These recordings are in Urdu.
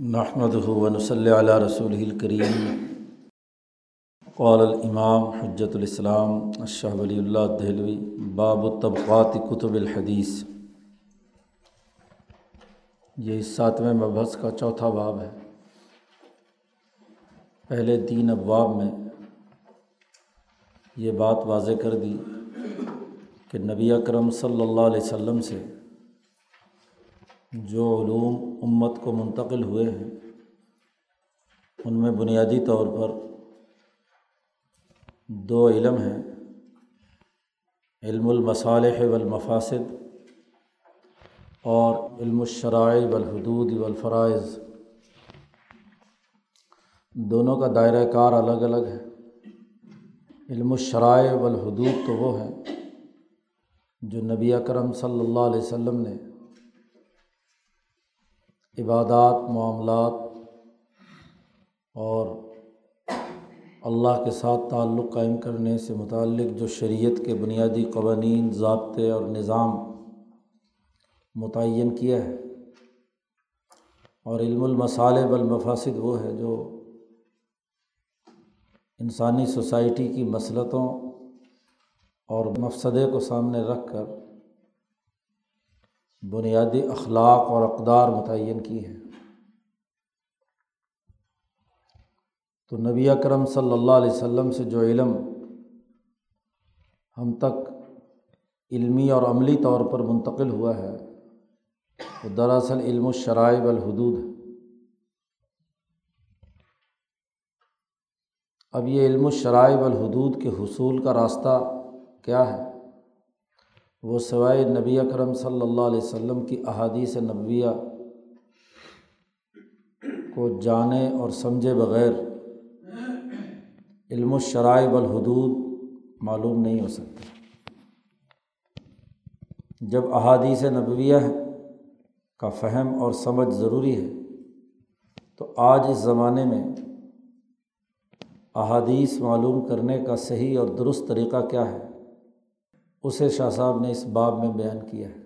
نحمد ہُون صلی علیہ رسول الکریم قال الامام حجت الاسلام شاہ ولی اللہ دہلوی، باب الطبقات کتب الحدیث. یہ اس ساتویں مبحث کا چوتھا باب ہے۔ پہلے تین ابواب میں یہ بات واضح کر دی کہ نبی اکرم صلی اللہ علیہ وسلم سے جو علوم امت کو منتقل ہوئے ہیں، ان میں بنیادی طور پر دو علم ہیں، علم المصالح والمفاسد اور علم الشرائع والحدود والفرائض۔ دونوں کا دائرۂ کار الگ الگ ہے۔ علم الشرائع والحدود تو وہ ہے جو نبی اکرم صلی اللہ علیہ وسلم نے عبادات، معاملات اور اللہ کے ساتھ تعلق قائم کرنے سے متعلق جو شریعت کے بنیادی قوانین، ضابطے اور نظام متعین کیا ہے اور علم المصالح بالمفاصد وہ ہے جو انسانی سوسائٹی کی مسلطوں اور مفسدے کو سامنے رکھ کر بنیادی اخلاق اور اقدار متعین کی ہیں۔ تو نبی اکرم صلی اللہ علیہ وسلم سے جو علم ہم تک علمی اور عملی طور پر منتقل ہوا ہے، وہ دراصل علم الشرائب الحدود ہے۔ اب یہ علم الشرائب الحدود کے حصول کا راستہ کیا ہے؟ وہ سوائے نبی اکرم صلی اللہ علیہ وسلم کی احادیث نبویہ کو جانے اور سمجھے بغیر علم الشرائع والحدود معلوم نہیں ہو سکتا جب احادیث نبویہ کا فہم اور سمجھ ضروری ہے، تو آج اس زمانے میں احادیث معلوم کرنے کا صحیح اور درست طریقہ کیا ہے؟ اسے شاہ صاحب نے اس باب میں بیان کیا ہے۔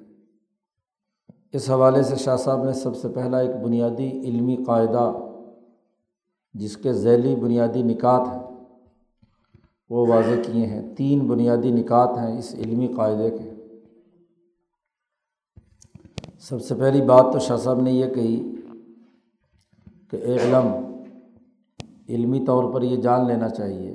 اس حوالے سے شاہ صاحب نے سب سے پہلا ایک بنیادی علمی قاعدہ، جس کے ذیلی بنیادی نکات ہیں، وہ واضح کیے ہیں۔ تین بنیادی نکات ہیں اس علمی قاعدے کے۔ سب سے پہلی بات تو شاہ صاحب نے یہ کہی کہ علم علمی طور پر یہ جان لینا چاہیے۔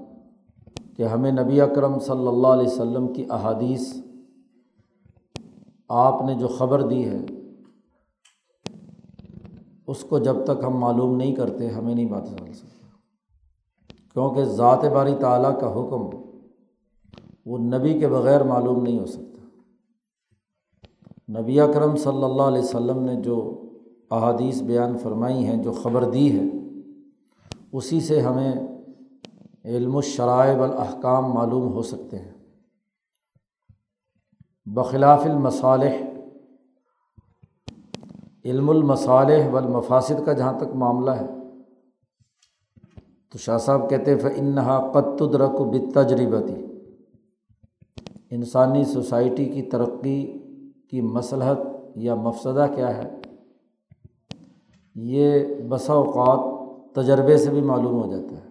کہ ہمیں نبی اکرم صلی اللہ علیہ وسلم کی احادیث آپ نے جو خبر دی ہے، اس کو جب تک ہم معلوم نہیں کرتے، ہمیں نہیں بات چل سکتا۔ کیونکہ ذات باری تعلیٰ کا حکم وہ نبی کے بغیر معلوم نہیں ہو سکتا۔ نبی اکرم صلی اللہ علیہ وسلم نے جو احادیث بیان فرمائی ہیں، جو خبر دی ہے، اسی سے ہمیں علم الشرائع والاحکام معلوم ہو سکتے ہیں۔ بخلاف المصالح، علم المصالح والمفاسد کا جہاں تک معاملہ ہے، تو شاہ صاحب کہتے ف انہا قطرک و بتجربتی انسانی سوسائٹی کی ترقی کی مصلحت یا مفسدہ کیا ہے؟ یہ بسا اوقات تجربے سے بھی معلوم ہو جاتا ہے۔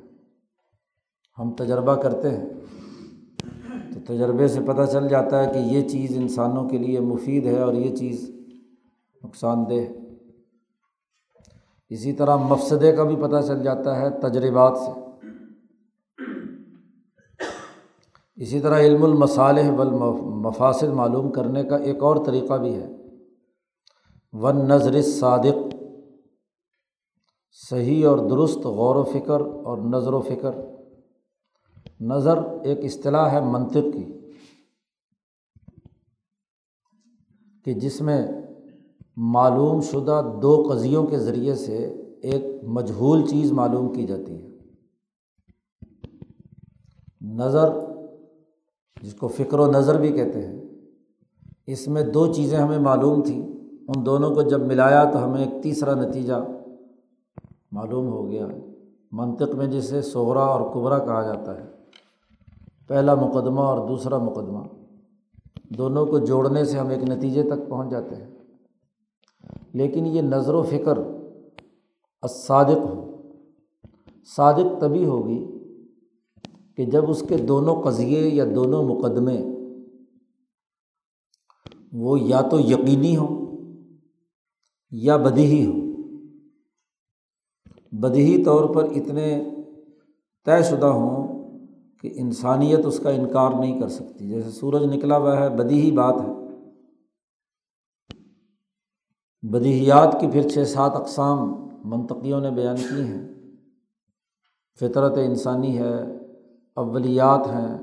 ہم تجربہ کرتے ہیں۔ تو تجربے سے پتہ چل جاتا ہے کہ یہ چیز انسانوں کے لیے مفید ہے اور یہ چیز نقصان دہ۔ اسی طرح مفسدے کا بھی پتہ چل جاتا ہے تجربات سے۔ اسی طرح علم المصالح والمفاصد معلوم کرنے کا ایک اور طریقہ بھی ہے۔ ون نظر صادق صحیح اور درست غور و فکر اور نظر و فکر۔ نظر ایک اصطلاح ہے منطق کی، کہ جس میں معلوم شدہ دو قضیوں کے ذریعے سے ایک مجہول چیز معلوم کی جاتی ہے۔ نظر، جس کو فکر و نظر بھی کہتے ہیں، اس میں دو چیزیں ہمیں معلوم تھیں۔ ان دونوں کو جب ملایا تو ہمیں ایک تیسرا نتیجہ معلوم ہو گیا۔ منطق میں جسے سہرا اور کبرا کہا جاتا ہے۔ پہلا مقدمہ اور دوسرا مقدمہ۔ دونوں کو جوڑنے سے ہم ایک نتیجے تک پہنچ جاتے ہیں۔ لیکن یہ نظر و فکر صادق ہو۔ صادق تبھی ہوگی کہ جب اس کے دونوں قضیے یا دونوں مقدمے وہ یا تو یقینی ہوں یا بدہی ہو بدہی طور پر اتنے طے شدہ ہوں کہ انسانیت اس کا انکار نہیں کر سکتی۔ جیسے سورج نکلا ہوا ہے، بدی بات ہے۔ بدیہیات کی پھر چھ سات اقسام منطقیوں نے بیان کی ہیں۔ فطرت انسانی ہے، اولیات ہیں،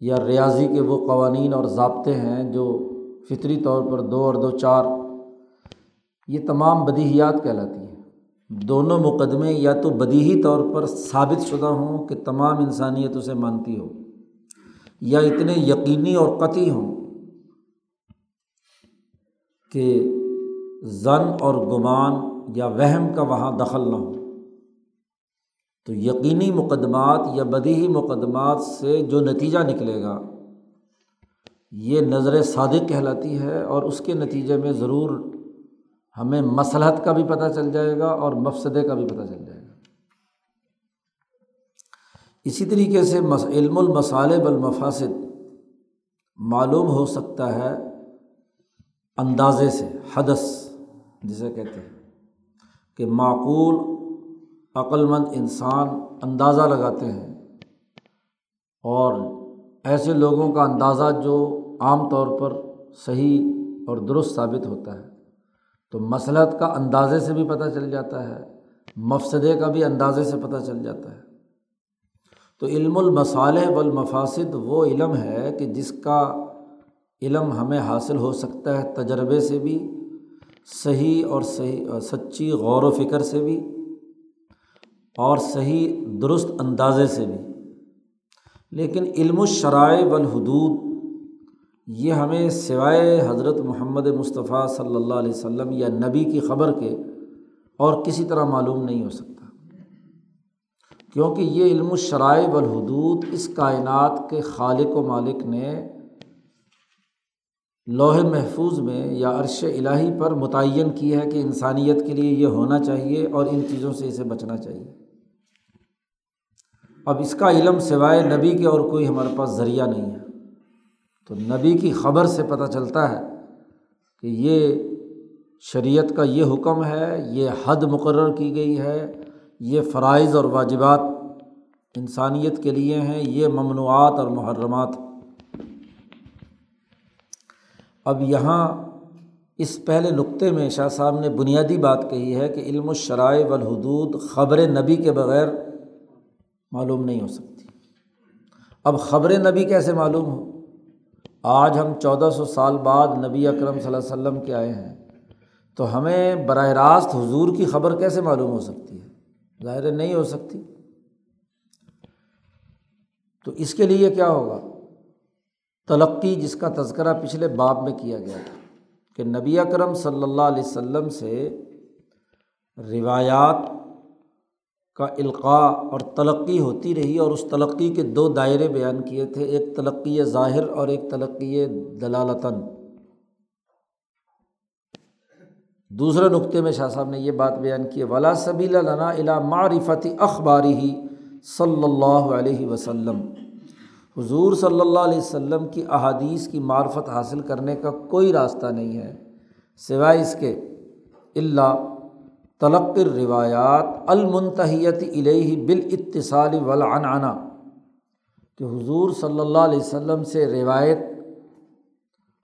یا ریاضی کے وہ قوانین اور ضابطے ہیں جو فطری طور پر دو اور دو چار، یہ تمام بدیہیات کہلاتی ہیں۔ دونوں مقدمے یا تو بدیہی طور پر ثابت شدہ ہوں کہ تمام انسانیت اسے مانتی ہو یا اتنے یقینی اور قطعی ہوں کہ زن اور گمان یا وہم کا وہاں دخل نہ ہو۔ تو یقینی مقدمات یا بدیہی مقدمات سے جو نتیجہ نکلے گا، یہ نظر صادق کہلاتی ہے اور اس کے نتیجے میں ضرور ہمیں مصلحت کا بھی پتہ چل جائے گا اور مفسدے کا بھی پتہ چل جائے گا۔ اسی طریقے سے علم المصالب المفاصد معلوم ہو سکتا ہے اندازے سے، حدث، جسے کہتے ہیں، کہ معقول، عقلمند انسان اندازہ لگاتے ہیں اور ایسے لوگوں کا اندازہ جو عام طور پر صحیح اور درست ثابت ہوتا ہے۔ تو مسلط کا اندازے سے بھی پتہ چل جاتا ہے، مفسدے کا بھی اندازے سے پتہ چل جاتا ہے۔ تو علم المصالح والمفاسد وہ علم ہے کہ جس کا علم ہمیں حاصل ہو سکتا ہے تجربے سے بھی، صحیح اور صحیح، سچی غور و فکر سے بھی اور صحیح درست اندازے سے بھی۔ لیکن علم الشرائع والحدود یہ ہمیں سوائے حضرت محمد مصطفیٰ صلی اللہ علیہ وسلم یا نبی کی خبر کے اور کسی طرح معلوم نہیں ہو سکتا۔ کیونکہ یہ علم الشرائع والحدود اس کائنات کے خالق و مالک نے لوہے محفوظ میں یا عرش الٰہی پر متعین کی ہے کہ انسانیت کے لیے یہ ہونا چاہیے اور ان چیزوں سے اسے بچنا چاہیے۔ اب اس کا علم سوائے نبی کے اور کوئی ہمارے پاس ذریعہ نہیں ہے۔ تو نبی کی خبر سے پتہ چلتا ہے کہ یہ شریعت کا یہ حکم ہے، یہ حد مقرر کی گئی ہے، یہ فرائض اور واجبات انسانیت کے لیے ہیں، یہ ممنوعات اور محرمات۔ اب یہاں اس پہلے نقطے میں شاہ صاحب نے بنیادی بات کہی ہے کہ علم الشرائع والحدود خبر نبی کے بغیر معلوم نہیں ہو سکتی۔ اب خبر نبی کیسے معلوم ہو؟ آج ہم چودہ سو سال بعد نبی اکرم صلی اللہ علیہ وسلم کے آئے ہیں، تو ہمیں براہ راست حضور کی خبر کیسے معلوم ہو سکتی ہے؟ ظاہر نہیں ہو سکتی۔ تو اس کے لیے کیا ہوگا؟ تلقی جس کا تذکرہ پچھلے باب میں کیا گیا تھا کہ نبی اکرم صلی اللہ علیہ وسلم سے روایات کا القاع اور تلقی ہوتی رہی اور اس تلقی کے دو دائرے بیان کیے تھے، ایک تلقی ظاہر اور ایک تلقی دلالتاً۔ دوسرے نقطے میں شاہ صاحب نے یہ بات بیان کی، ولا سبیلا لنا الا معرفتی اخباری ہی صلی اللہ علیہ وسلم۔ حضور صلی اللہ علیہ وسلم کی احادیث کی معرفت حاصل کرنے کا کوئی راستہ نہیں ہے، سوائے اس کے اللہ تلقر روایات المنتحیت علیہ بال اتصال ولعنعنہ کہ حضور صلی اللہ علیہ وسلم سے روایت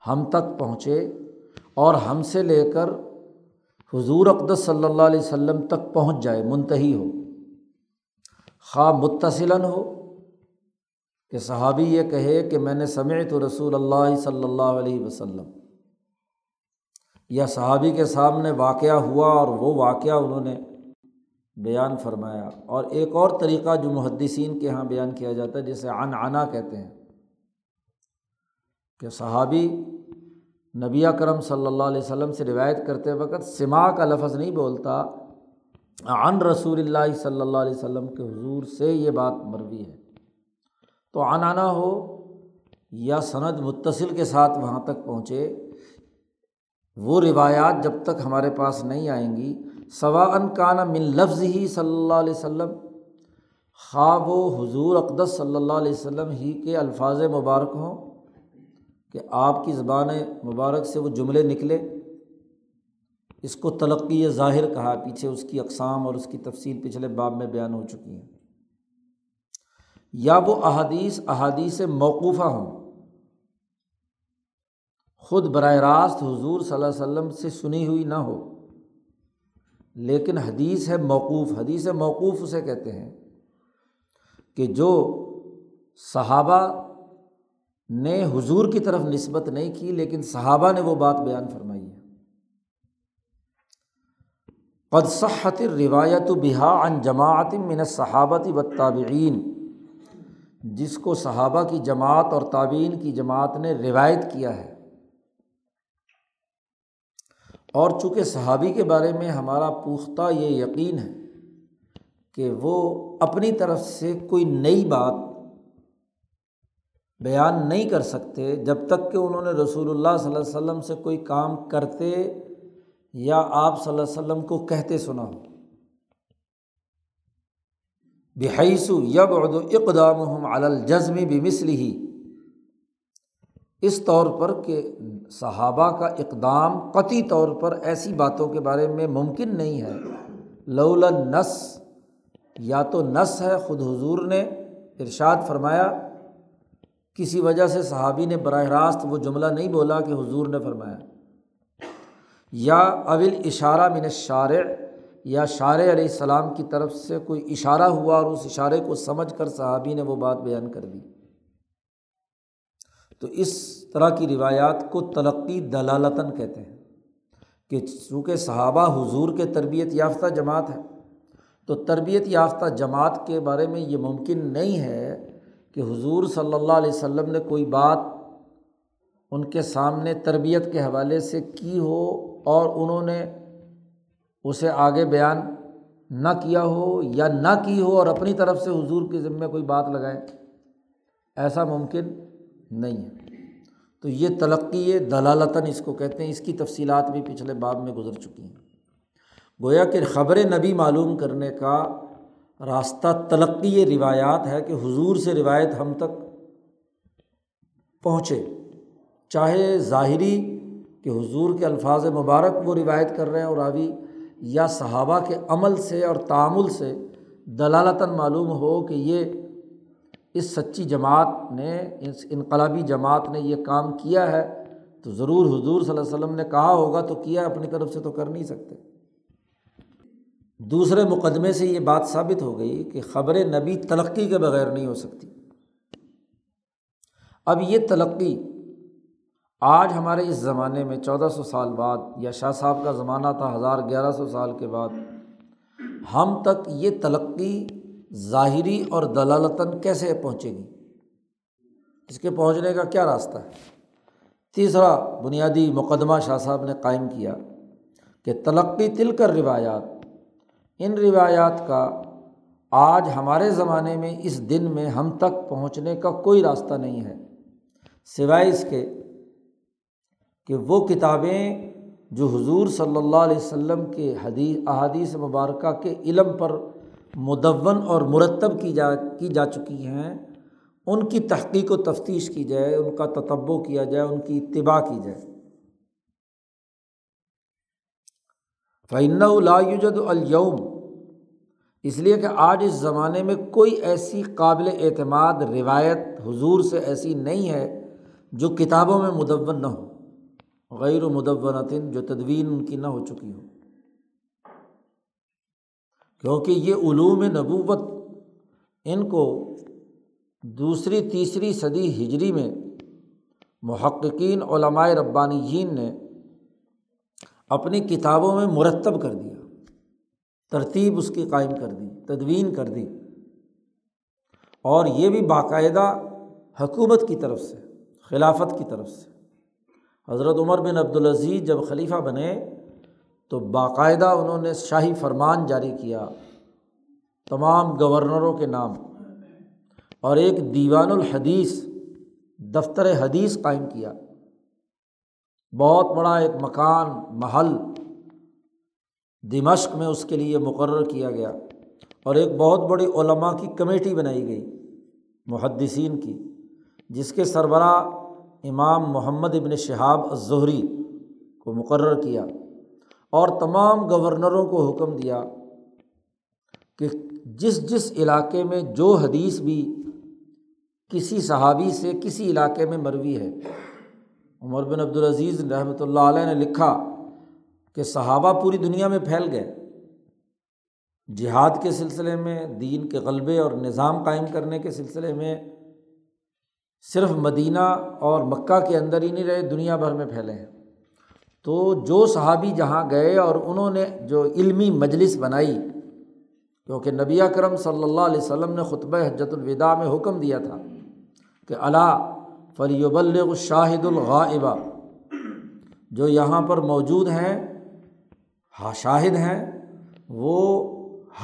ہم تک پہنچے اور ہم سے لے کر حضور اقدس صلی اللہ علیہ وسلم تک پہنچ جائے، منتحی ہو۔ خواہ متصلاً ہو، کہ صحابی یہ کہے کہ میں نے سمعت رسول اللہ صلی اللہ علیہ وسلم یا صحابی کے سامنے واقعہ ہوا اور وہ واقعہ انہوں نے بیان فرمایا۔ اور ایک اور طریقہ جو محدثین کے یہاں بیان کیا جاتا ہے، جسے عن عنا کہتے ہیں۔ کہ صحابی نبی کرم صلی اللہ علیہ وسلم سے روایت کرتے وقت سما کا لفظ نہیں بولتا۔ عن رسول اللہ صلی اللہ علیہ وسلم کے حضور سے یہ بات مروی ہے۔ تو عنانا ہو یا سند متصل کے ساتھ وہاں تک پہنچے۔ وہ روایات جب تک ہمارے پاس نہیں آئیں گی سوا ان کانا من لفظ ہی صلی اللہ علیہ وسلم خواب و حضور اقدس صلی اللہ علیہ وسلم ہی کے الفاظ مبارک ہوں کہ آپ کی زبان مبارک سے وہ جملے نکلے، اس کو تلقی ظاہر کہا، پیچھے اس کی اقسام اور اس کی تفصیل پچھلے باب میں بیان ہو چکی ہیں۔ یا وہ احادیث احادیث موقوفہ ہوں۔ خود براہ راست حضور صلی اللہ علیہ وسلم سے سنی ہوئی نہ ہو۔ لیکن حدیث ہے موقوف، حدیث موقوف اسے کہتے ہیں کہ جو صحابہ نے حضور کی طرف نسبت نہیں کی، لیکن صحابہ نے وہ بات بیان فرمائی ہے۔ قد صحت روایت و بحا ان جماعت من صحابتی و تابعین جس کو صحابہ کی جماعت اور تعبین کی جماعت نے روایت کیا ہے۔ اور چونکہ صحابی کے بارے میں ہمارا پختہ یہ یقین ہے کہ وہ اپنی طرف سے کوئی نئی بات بیان نہیں کر سکتے جب تک کہ انہوں نے رسول اللہ صلی اللہ علیہ وسلم سے کوئی کام کرتے یا آپ صلی اللہ علیہ وسلم کو کہتے سنا ہو۔ بحیث یب اقدام الجزم بھی مسلی ہی اس طور پر کہ صحابہ کا اقدام قطعی طور پر ایسی باتوں کے بارے میں ممکن نہیں ہے۔ لول نس یا تو نس ہے خود حضور نے، ارشاد فرمایا۔ کسی وجہ سے صحابی نے براہ راست وہ جملہ نہیں بولا کہ حضور نے فرمایا۔ یا اول اشارہ من شارع یا شار علیہ السلام کی طرف سے کوئی اشارہ ہوا اور اس اشارے کو سمجھ کر صحابی نے وہ بات بیان کر دی۔ تو اس طرح کی روایات کو تلقی دلالتاً کہتے ہیں کہ چونکہ صحابہ حضور کے تربیت یافتہ جماعت ہے، تو تربیت یافتہ جماعت کے بارے میں یہ ممکن نہیں ہے کہ حضور صلی اللہ علیہ وسلم نے کوئی بات ان کے سامنے تربیت کے حوالے سے کی ہو اور انہوں نے اسے آگے بیان نہ کیا ہو یا نہ کی ہو اور اپنی طرف سے حضور کے ذمے کوئی بات لگائے، ایسا ممکن نہیں ہے۔ تو یہ تلقی دلالتاً اس کو کہتے ہیں۔ اس کی تفصیلات بھی پچھلے باب میں گزر چکی ہیں۔ گویا کہ خبر نبی معلوم کرنے کا راستہ تلقی روایات ہے کہ حضور سے روایت ہم تک پہنچے۔ چاہے ظاہری کہ حضور کے الفاظ مبارک وہ روایت کر رہے ہیں اور راوی یا صحابہ کے عمل سے اور تعامل سے دلالتاً معلوم ہو کہ یہ اس سچی جماعت نے، اس انقلابی جماعت نے یہ کام کیا ہے، تو ضرور حضور صلی اللہ علیہ وسلم نے کہا ہوگا، تو کیا اپنی طرف سے تو کر نہیں سکتے۔ دوسرے مقدمے سے یہ بات ثابت ہو گئی کہ خبر نبی تلقی کے بغیر نہیں ہو سکتی۔ اب یہ تلقی آج ہمارے اس زمانے میں چودہ سو سال بعد یا شاہ صاحب کا زمانہ تھا ہزار گیارہ سو سال کے بعد، ہم تک یہ تلقی ظاہری اور دلالتاً کیسے پہنچے گی؟ اس کے پہنچنے کا کیا راستہ ہے؟ تیسرا، بنیادی مقدمہ شاہ صاحب نے قائم کیا کہ تلقی تل کر روایات ان روایات کا آج ہمارے زمانے میں اس دن میں ہم تک پہنچنے کا کوئی راستہ نہیں ہے، سوائے اس کے کہ وہ کتابیں جو حضور صلی اللہ علیہ وسلم کے حدیث، احادیث مبارکہ کے علم پر مدون اور مرتب کی جا کی جا چکی ہیں۔ ان کی تحقیق و تفتیش کی جائے، ان کا تتبع کیا جائے، ان کی اتباع کی جائے۔ فعن الجد الوم اس لیے کہ آج اس زمانے میں کوئی ایسی قابل اعتماد، روایت، حضور سے ایسی نہیں ہے جو کتابوں میں مدون نہ ہو۔ غیر و مدونتن، جو تدوین ان کی نہ ہو چکی ہو۔ کیونکہ یہ علوم نبوت ان کو دوسری تیسری صدی ہجری میں محققین علمائے ربانی جین نے اپنی کتابوں میں مرتب کر دیا، ترتیب اس کی قائم کر دی، تدوین کر دی۔ اور یہ بھی باقاعدہ حکومت کی طرف سے، خلافت کی طرف سے۔ حضرت عمر بن عبدالعزیز جب خلیفہ بنے تو باقاعدہ انہوں نے شاہی فرمان جاری کیا، تمام گورنروں کے نام، اور ایک دیوان الحدیث، دفتر حدیث قائم کیا۔ بہت بڑا ایک مکان، محل دمشق میں اس کے لیے مقرر کیا گیا، اور ایک بہت بڑی علماء کی کمیٹی بنائی گئی، محدثین کی، جس کے سربراہ امام محمد ابن شہاب الظہری کو مقرر کیا۔ اور تمام گورنروں کو حکم دیا کہ جس جس علاقے میں جو حدیث بھی کسی صحابی سے کسی علاقے میں مروی ہے۔ عمر بن عبدالعزیز رحمۃ اللہ علیہ نے لکھا کہ صحابہ پوری دنیا میں پھیل گئے۔ جہاد کے سلسلے میں، دین کے غلبے اور نظام قائم کرنے کے سلسلے میں صرف مدینہ اور مکہ کے اندر ہی نہیں رہے، دنیا بھر میں پھیلے ہیں۔ تو جو صحابی جہاں گئے اور انہوں نے جو علمی مجلس بنائی، کیونکہ نبی کرم صلی اللہ علیہ وسلم نے خطبہ حجت الوداع میں حکم دیا تھا کہ اللہ فلیب الشاہد الغائبہ جو یہاں پر موجود ہیں ہاں، شاہد ہیں، وہ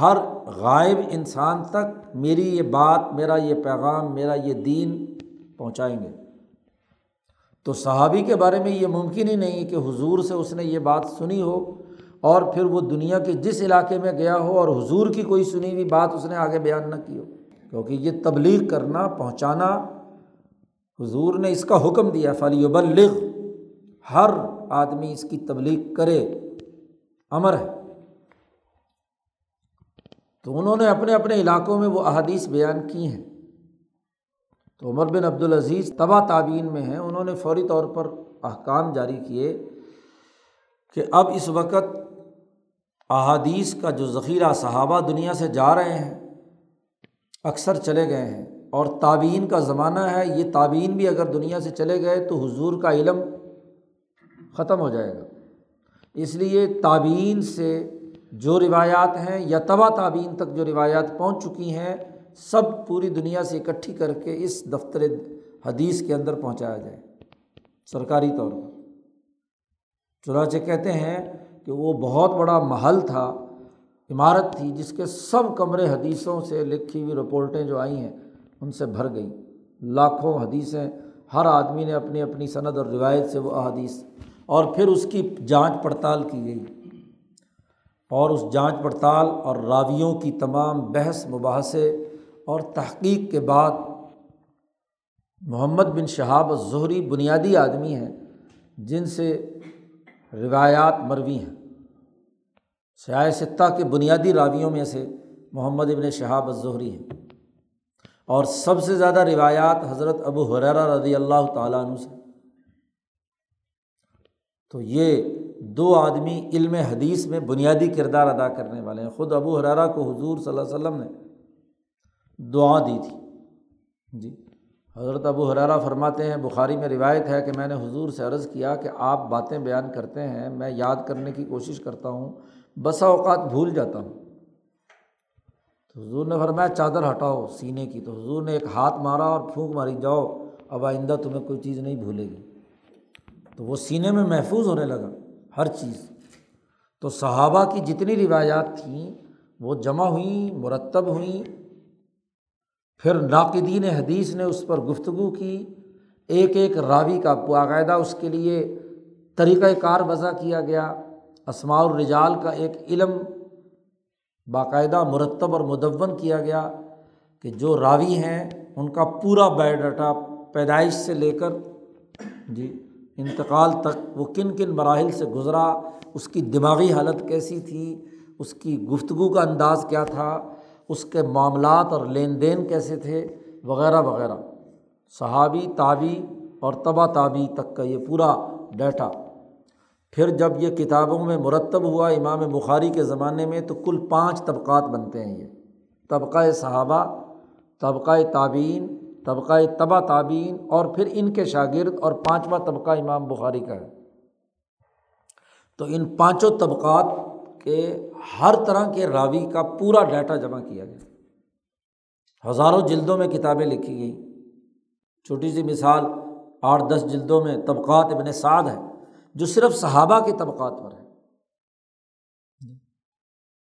ہر غائب انسان تک میری یہ بات، میرا یہ پیغام، میرا یہ دین پہنچائیں گے۔ تو صحابی کے بارے میں یہ ممکن ہی نہیں کہ حضور سے اس نے یہ بات سنی ہو اور پھر وہ دنیا کے جس علاقے میں گیا ہو اور حضور کی کوئی سنی ہوئی بات اس نے آگے بیان نہ کی ہو۔ کیونکہ یہ تبلیغ کرنا، پہنچانا، حضور نے اس کا حکم دیا فلی ابلغ ہر آدمی اس کی تبلیغ کرے۔ امر ہے۔ تو انہوں نے اپنے اپنے علاقوں میں وہ احادیث بیان کی ہیں۔ تو عمر بن عبدالعزیز تبا تعبین میں ہیں۔ انہوں نے فوری طور پر احکام جاری کیے کہ اب اس وقت احادیث کا جو ذخیرہ صحابہ دنیا سے جا رہے ہیں، اکثر چلے گئے ہیں۔ اور تعبین کا زمانہ ہے، یہ تعبین بھی اگر دنیا سے چلے گئے تو حضور کا علم ختم ہو جائے گا۔ اس لیے تعبین سے جو روایات ہیں یا تبا تعبین تک جو روایات پہنچ چکی ہیں سب پوری دنیا سے اکٹھی کر کے اس دفتر حدیث کے اندر پہنچایا جائے، سرکاری طور پر۔ چنانچہ کہتے ہیں کہ وہ بہت بڑا محل تھا، عمارت تھی جس کے سب کمرے حدیثوں سے لکھی ہوئی رپورٹیں جو آئی ہیں، ان سے بھر گئیں۔ لاکھوں حدیثیں، ہر آدمی نے اپنی اپنی صنعت اور روایت سے وہ احادیث، اور پھر اس کی جانچ پڑتال کی گئی۔ اور اس جانچ پڑتال اور راویوں کی تمام بحث، مباحثے اور تحقیق کے بعد محمد بن شہاب ظہری بنیادی آدمی ہیں جن سے روایات مروی ہیں۔ سیاح ستہ کے بنیادی راویوں میں سے محمد ابن شہاب ظہری ہیں۔ اور سب سے زیادہ روایات حضرت ابو حریرہ رضی اللہ تعالیٰ عنہ سے۔ تو یہ دو آدمی علم حدیث میں بنیادی کردار ادا کرنے والے ہیں۔ خود ابو حرارہ کو حضور صلی اللہ علیہ وسلم نے دعا دی تھی۔ جی۔ حضرت ابو حرارہ فرماتے ہیں، بخاری میں روایت ہے کہ میں نے حضور سے عرض کیا کہ آپ باتیں بیان کرتے ہیں، میں یاد کرنے کی کوشش کرتا ہوں، بسا اوقات بھول جاتا ہوں۔ تو حضور نے فرمایا، چادر ہٹاؤ سینے کی۔ تو حضور نے ایک ہاتھ مارا اور پھونک ماری، جاؤ، اب آئندہ تمہیں کوئی چیز نہیں بھولے گی۔ تو وہ سینے میں محفوظ ہونے لگا، ہر چیز۔ تو صحابہ کی جتنی روایات تھیں، وہ جمع ہوئیں، مرتب ہوئیں پھر ناقدین حدیث نے اس پر گفتگو کی، ایک ایک راوی کا باقاعدہ اس کے لیے طریقۂ کار وضع کیا گیا۔ اسماع الرجال کا ایک علم باقاعدہ مرتب اور مدون کیا گیا کہ جو راوی ہیں، ان کا پورا بایو ڈاٹا پیدائش سے لے کر جی انتقال تک، وہ کن کن مراحل سے گزرا، اس کی دماغی حالت کیسی تھی، اس کی گفتگو کا انداز کیا تھا اس کے معاملات اور لین دین کیسے تھے، وغیرہ وغیرہ۔ صحابی تابی اور تبا تابی تک کا یہ پورا ڈیٹا۔ پھر جب یہ کتابوں میں مرتب ہوا امام بخاری کے زمانے میں، تو کل پانچ طبقات بنتے ہیں یہ۔ طبقۂ صحابہ طبقۂ تعبین طبقۂ تبا تعبین اور پھر ان کے شاگرد اور پانچواں طبقہ امام بخاری کا ہے۔ تو ان پانچوں طبقات کہ ہر طرح کے راوی کا پورا ڈیٹا جمع کیا گیا۔ ہزاروں جلدوں میں کتابیں لکھی گئیں۔ چھوٹی سی مثال، آٹھ دس جلدوں میں طبقات ابن سعد ہے جو صرف صحابہ کے طبقات پر ہے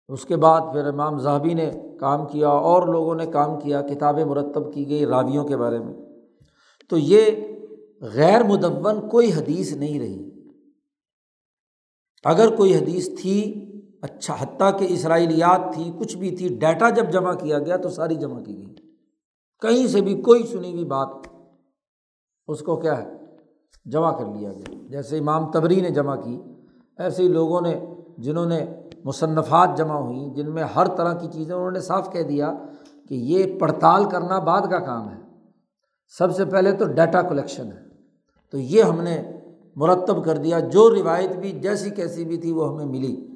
اس کے بعد پھر امام زہبی نے کام کیا، اور لوگوں نے کام کیا، کتابیں مرتب کی گئی راویوں کے بارے میں۔ تو یہ غیر مدون کوئی حدیث نہیں رہی۔ اگر کوئی حدیث تھی اچھا حتیٰ کہ اسرائیلیات تھی، کچھ بھی تھی، ڈیٹا جب جمع کیا گیا تو ساری جمع کی گئی۔ کہیں سے بھی کوئی سنی ہوئی بات، اس کو کیا ہے؟ جمع کر لیا گیا۔ جیسے امام تبری نے جمع کی، ایسے ہی لوگوں نے، جنہوں نے مصنفات جمع ہوئیں، جن میں ہر طرح کی چیزیں، انہوں نے صاف کہہ دیا کہ یہ پڑتال کرنا بعد کا کام ہے۔ سب سے پہلے تو ڈیٹا کلیکشن ہے۔ تو یہ ہم نے مرتب کر دیا۔ جو روایت بھی جیسی کیسی بھی تھی، وہ ہمیں ملی۔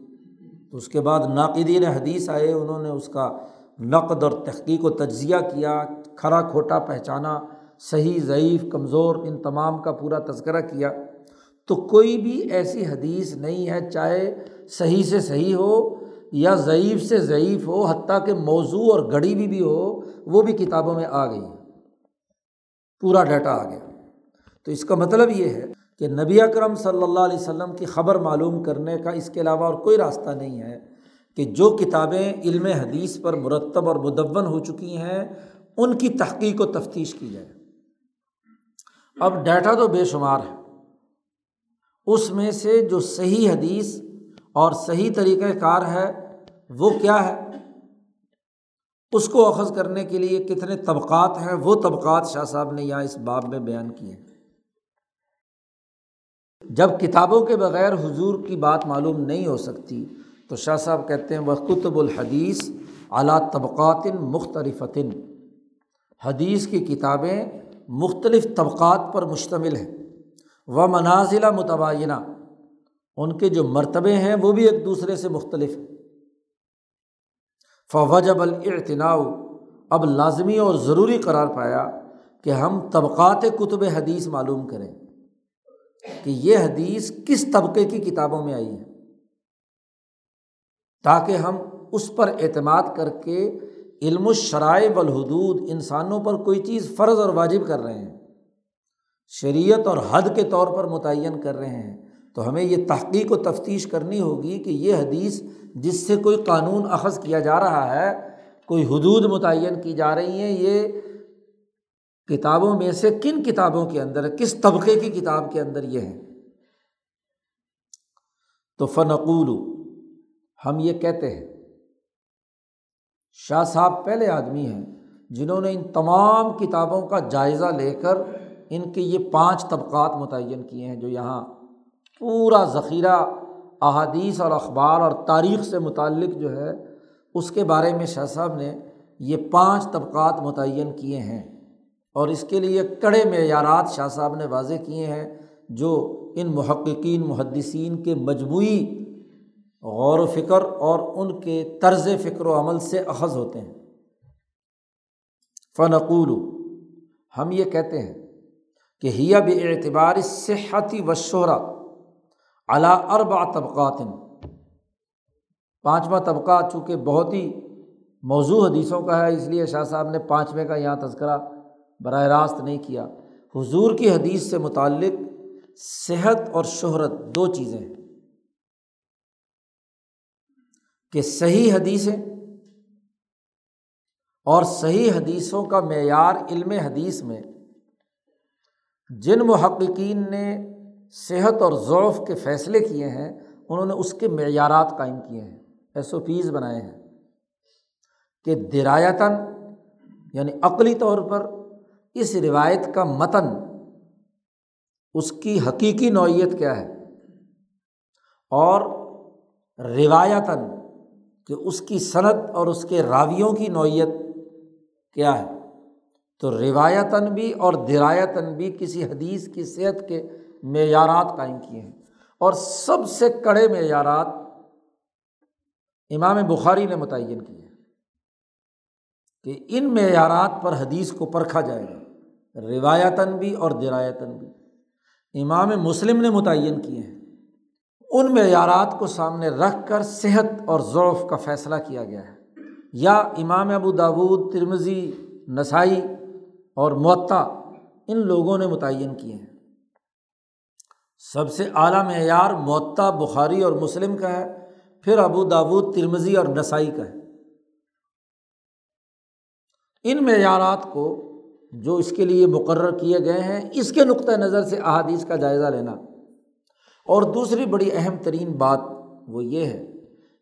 تو اس کے بعد ناقدین حدیث آئے، انہوں نے اس کا نقد اور تحقیق و تجزیہ کیا، کھرا کھوٹا پہچانا، صحیح، ضعیف، کمزور، ان تمام کا پورا تذکرہ کیا۔ تو کوئی بھی ایسی حدیث نہیں ہے، چاہے صحیح سے صحیح ہو یا ضعیف سے ضعیف ہو، حتیٰ کہ موضوع اور گھڑی بھی بھی ہو، وہ بھی کتابوں میں آ گئی ہے۔ پورا ڈیٹا آ گیا۔ تو اس کا مطلب یہ ہے کہ نبی اکرم صلی اللہ علیہ وسلم کی خبر معلوم کرنے کا اس کے علاوہ اور کوئی راستہ نہیں ہے کہ جو کتابیں علم حدیث پر مرتب اور مدون ہو چکی ہیں، ان کی تحقیق و تفتیش کی جائے۔ اب ڈیٹا تو بے شمار ہے۔ اس میں سے جو صحیح حدیث اور صحیح طریقۂ کار ہے، وہ کیا ہے؟ اس کو اخذ کرنے کے لیے کتنے طبقات ہیں؟ وہ طبقات شاہ صاحب نے یہاں اس باب میں بیان کیے۔ ہیں جب کتابوں کے بغیر حضور کی بات معلوم نہیں ہو سکتی، تو شاہ صاحب کہتے ہیں وہ کتب الحدیث اعلیٰ طبقات مختلفتن حدیث کی کتابیں مختلف طبقات پر مشتمل ہیں۔ و منازلہ متبینہ ان کے جو مرتبے ہیں وہ بھی ایک دوسرے سے مختلف ہیں۔ فوجب الاعتناء، اب لازمی اور ضروری قرار پایا کہ ہم طبقات کتب حدیث معلوم کریں۔ کہ یہ حدیث کس طبقے کی کتابوں میں آئی ہے؟ تاکہ ہم اس پر اعتماد کر کے علم الشرائع والحدود انسانوں پر کوئی چیز فرض اور واجب کر رہے ہیں، شریعت اور حد کے طور پر متعین کر رہے ہیں، تو ہمیں یہ تحقیق و تفتیش کرنی ہوگی کہ یہ حدیث جس سے کوئی قانون اخذ کیا جا رہا ہے، کوئی حدود متعین کی جا رہی ہیں، یہ کتابوں میں سے کن کتابوں کے اندر، کس طبقے کی کتاب کے اندر یہ ہے؟ تو فنقول ہم یہ کہتے ہیں، شاہ صاحب پہلے آدمی ہیں جنہوں نے ان تمام کتابوں کا جائزہ لے کر ان کے یہ پانچ طبقات متعین کیے ہیں، جو یہاں پورا ذخیرہ، احادیث اور اخبار اور تاریخ سے متعلق جو ہے، اس کے بارے میں شاہ صاحب نے یہ پانچ طبقات متعین کیے ہیں۔ اور اس کے لیے کڑے معیارات شاہ صاحب نے واضح کیے ہیں جو ان محققین، محدثین کے مجموعی غور و فکر اور ان کے طرز فکر و عمل سے اخذ ہوتے ہیں۔ فنقول، ہم یہ کہتے ہیں کہ ہیا بے اعتبار صحتی و شہرا علا اربا طبقات۔ پانچواں طبقہ چونکہ بہت ہی موضوع حدیثوں کا ہے، اس لیے شاہ صاحب نے پانچویں کا یہاں تذکرہ براہ راست نہیں کیا۔ حضور کی حدیث سے متعلق صحت اور شہرت دو چیزیں ہیں۔ کہ صحیح حدیثیں اور صحیح حدیثوں کا معیار علم حدیث میں۔ جن محققین نے صحت اور ضعف کے فیصلے کیے ہیں، انہوں نے اس کے معیارات قائم کیے ہیں۔ ایس او پیز بنائے ہیں کہ درایتاً یعنی عقلی طور پر اس روایت کا متن، اس کی حقیقی نوعیت کیا ہے؟ اور روایتاً کہ اس کی صنعت اور اس کے راویوں کی نوعیت کیا ہے؟ تو روایتاً بھی اور درایتاً بھی کسی حدیث کی صحت کے معیارات قائم کیے ہیں۔ اور سب سے کڑے معیارات امام بخاری نے متعین کیے کہ ان معیارات پر حدیث کو پرکھا جائے گا۔ روایتاً بھی اور درایتاً بھی۔ امام مسلم نے متعین کیے ہیں۔ ان معیارات کو سامنے رکھ کر صحت اور ضعف کا فیصلہ کیا گیا ہے۔ یا امام ابو داود ترمزی نسائی اور معطا ان لوگوں نے متعین کیے ہیں۔ سب سے اعلیٰ معیار معطا بخاری اور مسلم کا ہے، پھر ابو داود ترمزی اور نسائی کا ہے۔ ان معیارات کو جو اس کے لیے مقرر کیے گئے ہیں، اس کے نقطۂ نظر سے احادیث کا جائزہ لینا۔ اور دوسری بڑی اہم ترین بات وہ یہ ہے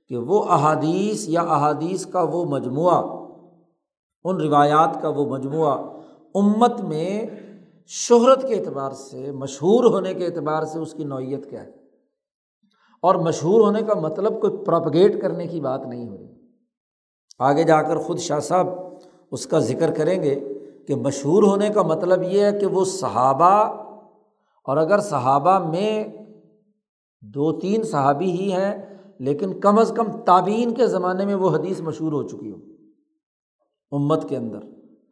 کہ وہ احادیث یا احادیث کا وہ مجموعہ، ان روایات کا وہ مجموعہ امت میں شہرت کے اعتبار سے، مشہور ہونے کے اعتبار سے اس کی نوعیت کیا ہے۔ اور مشہور ہونے کا مطلب کوئی پروپگیٹ کرنے کی بات نہیں ہو رہی۔ آگے جا کر خود شاہ صاحب اس کا ذکر کریں گے۔ کہ مشہور ہونے کا مطلب یہ ہے کہ وہ صحابہ، اور اگر صحابہ میں دو تین صحابی ہی ہیں، لیکن کم از کم تعبین کے زمانے میں وہ حدیث مشہور ہو چکی ہو امت کے اندر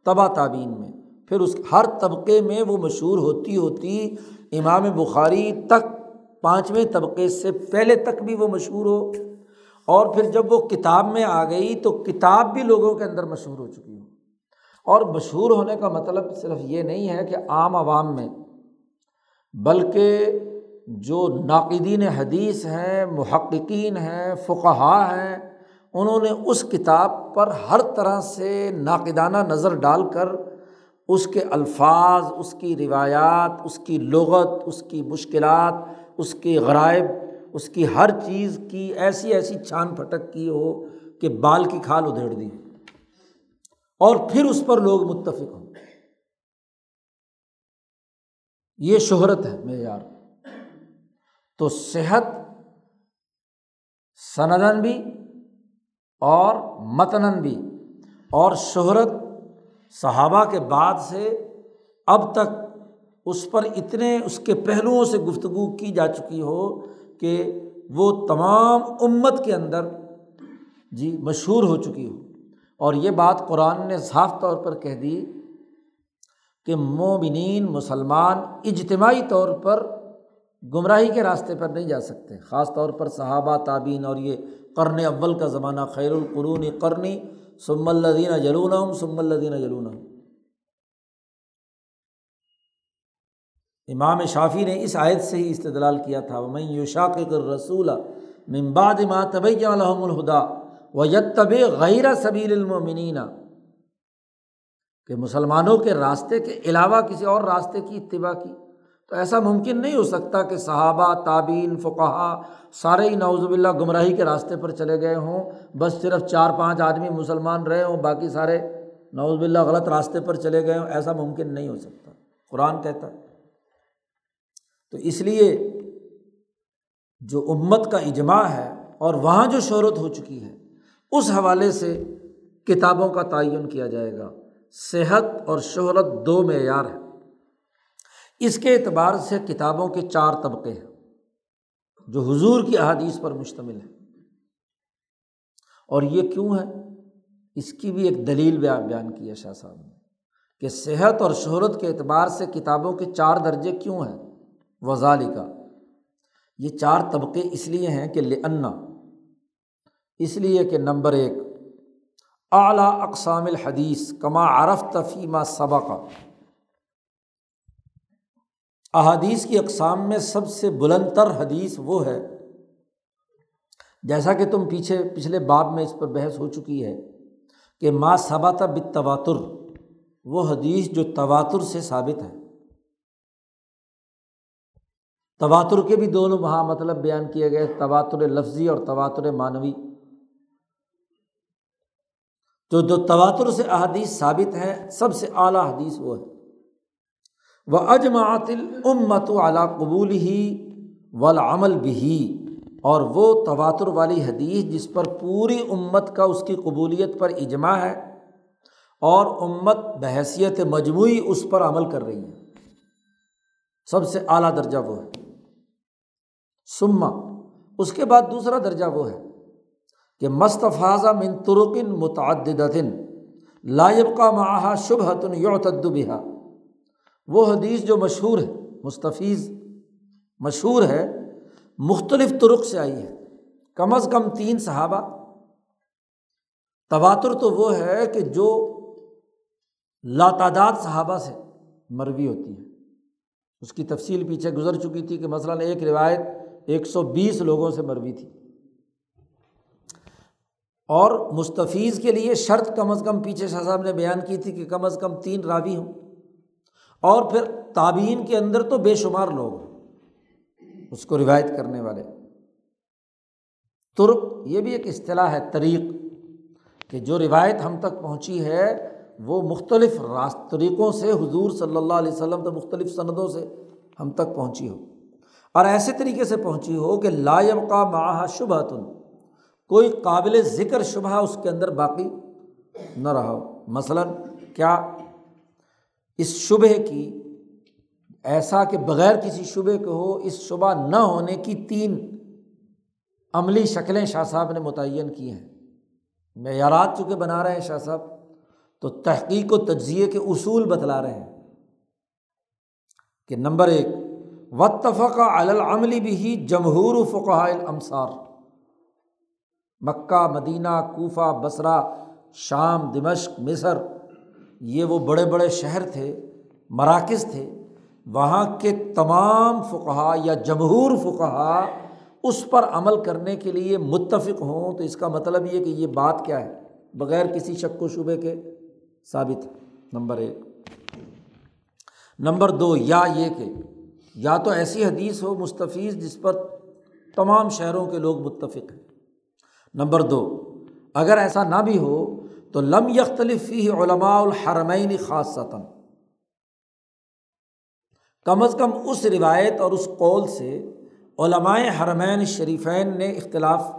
تبا تعبین میں۔ پھر اس ہر طبقے میں وہ مشہور ہوتی ہوتی امام بخاری تک، پانچویں طبقے سے پہلے تک بھی وہ مشہور ہو۔ اور پھر جب وہ کتاب میں آ گئی تو کتاب بھی لوگوں کے اندر مشہور ہو چکی ہو۔ اور مشہور ہونے کا مطلب صرف یہ نہیں ہے کہ عام عوام میں، بلکہ جو ناقدین حدیث ہیں، محققین ہیں فقہا ہیں، انہوں نے اس کتاب پر ہر طرح سے ناقدانہ نظر ڈال کر اس کے الفاظ، اس کی روایات، اس کی لغت، اس کی مشکلات، اس کے غرائب، اس کی ہر چیز کی ایسی ایسی چھان پھٹک کی ہو کہ بال کی کھال ادھیڑ دی اور پھر اس پر لوگ متفق ہوں۔ یہ شہرت ہے معیار تو صحت، سندن بھی اور متنن بھی۔ اور شہرت صحابہ کے بعد سے اب تک اس پر اتنے اس کے پہلوؤں سے گفتگو کی جا چکی ہو کہ وہ تمام امت کے اندر جی مشہور ہو چکی ہو۔ اور یہ بات قرآن نے صاف طور پر کہہ دی کہ مومنین مسلمان اجتماعی طور پر گمراہی کے راستے پر نہیں جا سکتے۔ خاص طور پر صحابہ تعبین اور یہ قرن اول کا زمانہ، خیر القرون قرنی سم الدین جلون سم الدین جلون امام شافی نے اس آیت سے ہی استدلال کیا تھا۔ میں یوشاق رسول ممباد ما طب الحم الہدا و یت طب غیر صبیر المنین کہ مسلمانوں کے راستے کے علاوہ کسی اور راستے کی اتباع کی۔ تو ایسا ممکن نہیں ہو سکتا کہ صحابہ تعبین فقہ سارے ہی نوز اللہ گمراہی کے راستے پر چلے گئے ہوں۔ بس صرف چار پانچ آدمی مسلمان رہے ہوں، باقی سارے نوز اللہ غلط راستے پر چلے گئے ہوں۔ ایسا ممکن نہیں ہو سکتا۔ قرآن کہتا ہے۔ تو اس لیے جو امت کا اجماع ہے اور وہاں جو شہرت ہو چکی ہے اس حوالے سے کتابوں کا تعین کیا جائے گا۔ صحت اور شہرت دو معیار ہے اس کے اعتبار سے کتابوں کے چار طبقے ہیں، جو حضور کی احادیث پر مشتمل ہے اور یہ کیوں ہے اس کی بھی ایک دلیل بیان کی ہے شاہ صاحب نے کہ صحت اور شہرت کے اعتبار سے کتابوں کے چار درجے کیوں ہیں؟ وزال کا یہ چار طبقے اس لیے ہیں کہ لنا اس لیے کہ نمبر ایک، اعلیٰ اقسام الحدیث کما عرف تفیمہ سبقہ احادیث کی اقسام میں سب سے بلند تر حدیث وہ ہے، جیسا کہ تم پیچھے، پچھلے باب میں اس پر بحث ہو چکی ہے کہ ماں صبات بت تواتر وہ حدیث جو تواتر سے ثابت ہے۔ تواتر کے بھی دونوں وہاں مطلب بیان کیے گئے، تواتر لفظی اور تواتر معنوی۔ تو جو تواتر سے احادیث ثابت ہے سب سے اعلیٰ حدیث وہ ہے۔ وہ اجماعت الامت اعلیٰ قبول ہی ولعمل بھی اور وہ تواتر والی حدیث جس پر پوری امت کا اس کی قبولیت پر اجماع ہے اور امت بحثیت مجموعی اس پر عمل کر رہی ہے۔ سب سے اعلیٰ درجہ وہ ہے۔ سما اس کے بعد دوسرا درجہ وہ ہے۔ کہ مستفاظہ من ترکن متعدد لائب کا معاہا شبہتن یوتدبہ وہ حدیث جو مشہور ہے، مستفیض مشہور ہے، مختلف ترک سے آئی ہے۔ کم از کم تین صحابہ۔ تواتر تو وہ ہے کہ جو لاتعداد صحابہ سے مروی ہوتی ہے۔ اس کی تفصیل پیچھے گزر چکی تھی کہ مثلاً ایک روایت ایک سو بیس لوگوں سے مروی تھی۔ اور مستفیض کے لیے شرط کم از کم پیچھے شاہ صاحب نے بیان کی تھی کہ کم از کم تین راوی ہوں۔ اور پھر تعبین کے اندر تو بے شمار لوگ ہوں۔ اس کو روایت کرنے والے۔ ترک، یہ بھی ایک اصطلاح ہے، طریق۔ کہ جو روایت ہم تک پہنچی ہے، وہ مختلف راست، طریقوں سے حضور صلی اللہ علیہ وسلم تو مختلف سندوں سے ہم تک پہنچی ہو۔ اور ایسے طریقے سے پہنچی ہو کہ لائب کا ماہ شبہ تن کوئی قابل ذکر شبہ اس کے اندر باقی نہ رہا ہو۔ مثلاً، کیا اس شبہ کی ایسا کہ بغیر کسی شبے کے ہو، اس شبہ نہ ہونے کی تین عملی شکلیں شاہ صاحب نے متعین کی ہیں۔ معیارات چونکہ بنا رہے ہیں شاہ صاحب، تو تحقیق و تجزیے کے اصول بتلا رہے ہیں کہ نمبر ایک وطفقہ العملی بھی جمہور فقہ الامصار مکہ، مدینہ، کوفہ بصرا شام، دمشق، مصر، یہ وہ بڑے بڑے شہر تھے، مراکز تھے، وہاں کے تمام فقہ یا جمہور فقہ اس پر عمل کرنے کے لیے متفق ہوں۔ تو اس کا مطلب یہ کہ یہ بات کیا ہے؟ بغیر کسی شک و شبے کے ثابت نمبر ایک۔ نمبر دو، یا یہ کہ یا تو ایسی حدیث ہو مستفیض جس پر تمام شہروں کے لوگ متفق ہیں۔ نمبر دو، اگر ایسا نہ بھی ہو تو لم یختلف فی علماء الحرمین خاص کم از کم اس روایت اور اس قول سے علمائے حرمین شریفین نے اختلاف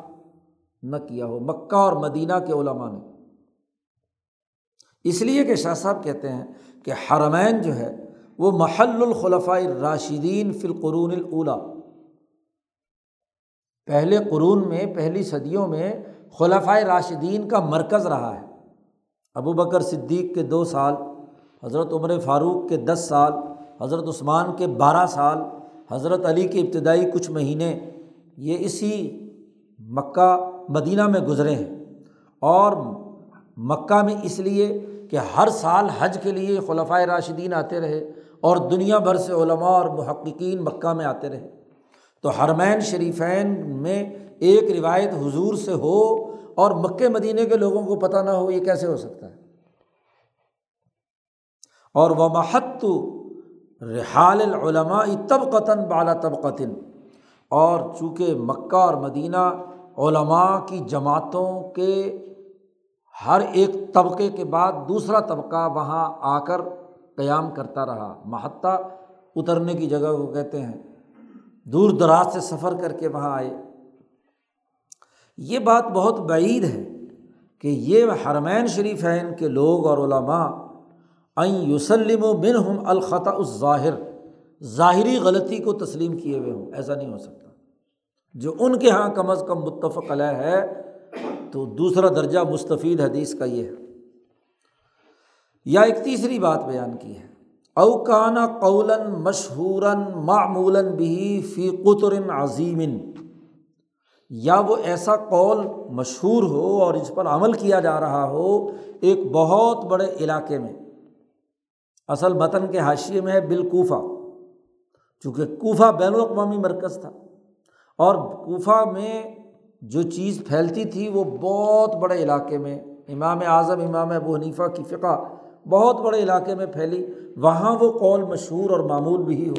نہ کیا ہو، مکہ اور مدینہ کے علماء نے۔ اس لیے کہ شاہ صاحب کہتے ہیں کہ حرمین جو ہے وہ محل الخلفۂ راشدین فی القرون الاولا پہلے قرون میں، پہلی صدیوں میں خلفۂ راشدین کا مرکز رہا ہے۔ ابو بکر صدیق کے دو سال، حضرت عمر فاروق کے دس سال، حضرت عثمان کے بارہ سال، حضرت علی کے ابتدائی کچھ مہینے۔ یہ اسی مکہ، مدینہ میں گزرے ہیں۔ اور مکہ میں اس لیے کہ ہر سال حج کے لیے خلفۂ راشدین آتے رہے اور دنیا بھر سے علماء اور محققین مکہ میں آتے رہے۔ تو حرمین شریفین میں ایک روایت حضور سے ہو اور مکہ مدینہ کے لوگوں کو پتہ نہ ہو یہ کیسے ہو سکتا ہے۔ اور وہ محت رحال العلماء طبقتاً بالا طبقتاً اور چونکہ مکہ اور مدینہ علماء کی جماعتوں کے ہر ایک طبقے کے بعد دوسرا طبقہ وہاں آ کر قیام کرتا رہا۔ محتہ اترنے کی جگہ کو کہتے ہیں۔ دور دراز سے سفر کر کے وہاں آئے۔ یہ بات بہت بعید ہے کہ یہ حرمین شریفین کے لوگ اور علماء این یوسلم و بن ہم الخط الظاہر، ظاہری غلطی کو تسلیم کیے ہوئے ہوں، ایسا نہیں ہو سکتا۔ جو ان کے یہاں کم از کم متفق علیہ ہے، تو دوسرا درجہ مستفید حدیث کا یہ ہے۔ یا ایک تیسری بات بیان کی ہے۔ اوکانہ قولن مشہور معمول بھی فی قطر عظیم، یا وہ ایسا قول مشہور ہو اور اس پر عمل کیا جا رہا ہو ایک بہت بڑے علاقے میں۔ اصل متن کے حاشیے میں ہے بالکوفہ، چونکہ کوفہ بین الاقوامی مرکز تھا۔ اور کوفہ میں جو چیز پھیلتی تھی وہ بہت بڑے علاقے میں، امام اعظم، امام ابو حنیفہ کی فقہ بہت بڑے علاقے میں پھیلی، وہاں وہ قول مشہور اور معمول بھی ہو۔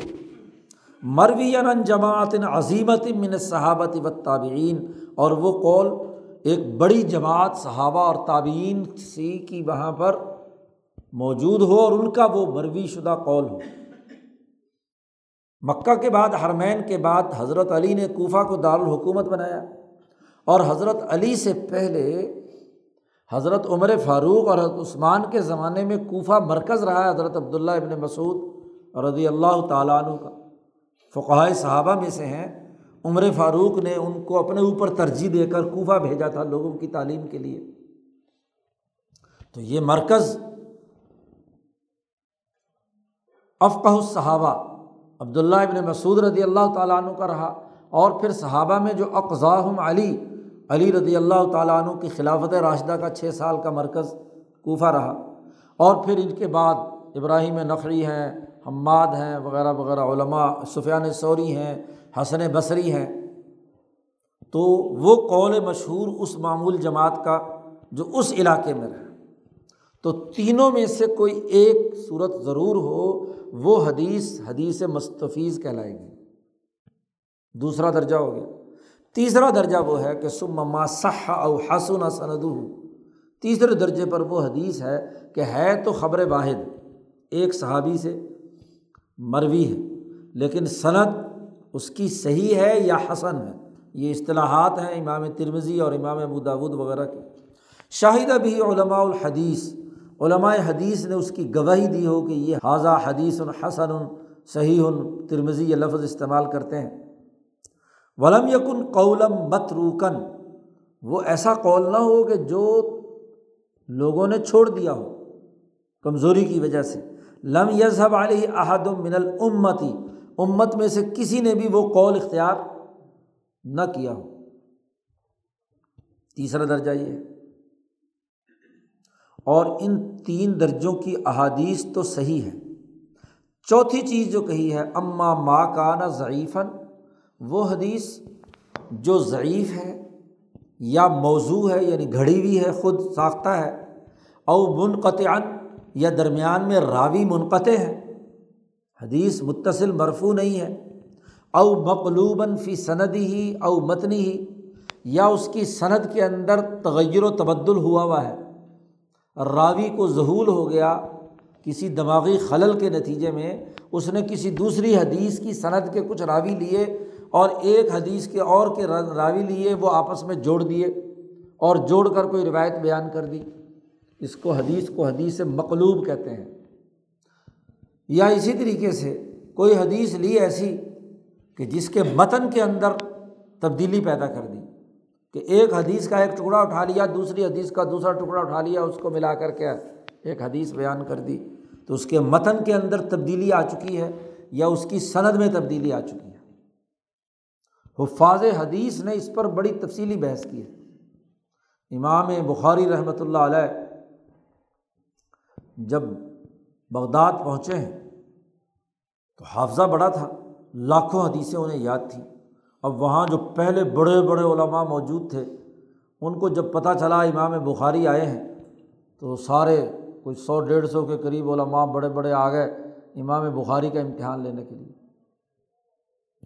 مروین جماعت عظیمت من صحابت و تابعین اور وہ قول ایک بڑی جماعت، صحابہ اور تابعین سی کی وہاں پر موجود ہو اور ان کا وہ مروی شدہ قول ہو۔ مکہ کے بعد، حرمین کے بعد حضرت علی نے کوفہ کو دارالحکومت بنایا۔ اور حضرت علی سے پہلے حضرت عمر فاروق اور حضرت عثمان کے زمانے میں کوفہ مرکز رہا ہے حضرت عبداللہ ابن مسعود رضی اللہ تعالیٰ عنہ کا۔ فقائے صحابہ میں سے ہیں۔ عمر فاروق نے ان کو اپنے اوپر ترجیح دے کر کوفہ بھیجا تھا لوگوں کی تعلیم کے لیے۔ تو یہ مرکز افقہ صحابہ عبداللہ ابن مسعود رضی اللہ تعالیٰ عنہ کا رہا اور پھر صحابہ میں جو اقضاہم علی علی رضی اللہ تعالیٰ عنہ کی خلافت راشدہ کا چھ سال کا مرکز کوفہ رہا۔ اور پھر ان کے بعد ابراہیم نقری ہیں، حماد ہیں، وغیرہ وغیرہ علماء، سفیان سوری ہیں، حسن بصری ہیں۔ تو وہ قول مشہور اس معمول جماعت کا جو اس علاقے میں رہے تو تینوں میں سے کوئی ایک صورت ضرور ہو، وہ حدیث حدیث مستفیض کہلائے گی۔ دوسرا درجہ ہو گیا۔ تیسرا درجہ وہ ہے کہ سما صح او حسن سند تیسرے درجے پر وہ حدیث ہے کہ ہے تو خبر واحد، ایک صحابی سے مروی ہے، لیکن صنعت اس کی صحیح ہے یا حسن ہے؟ یہ اصطلاحات ہیں امام ترمزی اور امام ابوداود وغیرہ کے۔ شاہدہ بھی علماء الحدیث، علماء حدیث نے اس کی گواہی دی ہو کہ یہ حاضہ حدیث الحسن صحیح ترمزی یہ لفظ استعمال کرتے ہیں۔ ولم یکن قولم مت روکن وہ ایسا قول نہ ہو کہ جو لوگوں نے چھوڑ دیا ہو، کمزوری کی وجہ سے۔ لم یذہب علیہ احد من الامتی امت میں سے کسی نے بھی وہ قول اختیار نہ کیا ہو۔ تیسرا درجہ یہ ہے۔ اور ان تین درجوں کی احادیث تو صحیح ہے چوتھی چیز جو کہی ہے اماں ماں کا نہ ضعیفن وہ حدیث جو ضعیف ہے یا موضوع ہے یعنی گھڑی ہوئی ہے، خود ساختہ ہے، او منقطع یا درمیان میں راوی منقطع ہے، حدیث متصل مرفو نہیں ہے، او مقلوباً فی سندی ہی او متنی ہی یا اس کی صنعت کے اندر تغیر و تبدل ہوا ہوا ہے۔ راوی کو ظہول ہو گیا کسی دماغی خلل کے نتیجے میں، اس نے کسی دوسری حدیث کی صنعت کے کچھ راوی لیے اور ایک حدیث کے اور کے راوی لیے، وہ آپس میں جوڑ دیے اور جوڑ کر کوئی روایت بیان کر دی۔ اس کو حدیث کو حدیث مقلوب کہتے ہیں۔ یا اسی طریقے سے کوئی حدیث لی ایسی کہ جس کے متن کے اندر تبدیلی پیدا کر دی، کہ ایک حدیث کا ایک ٹکڑا اٹھا لیا، دوسری حدیث کا دوسرا ٹکڑا اٹھا لیا، اس کو ملا کر کے ایک حدیث بیان کر دی۔ تو اس کے متن کے اندر تبدیلی آ چکی ہے یا اس کی سند میں تبدیلی آ چکی ہے؟ حفاظ حدیث نے اس پر بڑی تفصیلی بحث کی ہے۔ امام بخاری رحمۃ اللہ علیہ جب بغداد پہنچے ہیں تو حافظہ بڑا تھا، لاکھوں حدیثیں انہیں یاد تھیں۔ اب وہاں جو پہلے بڑے بڑے علماء موجود تھے، ان کو جب پتہ چلا امام بخاری آئے ہیں، تو سارے کوئی سو ڈیڑھ سو کے قریب علماء بڑے بڑے آ گئے امام بخاری کا امتحان لینے کے لیے۔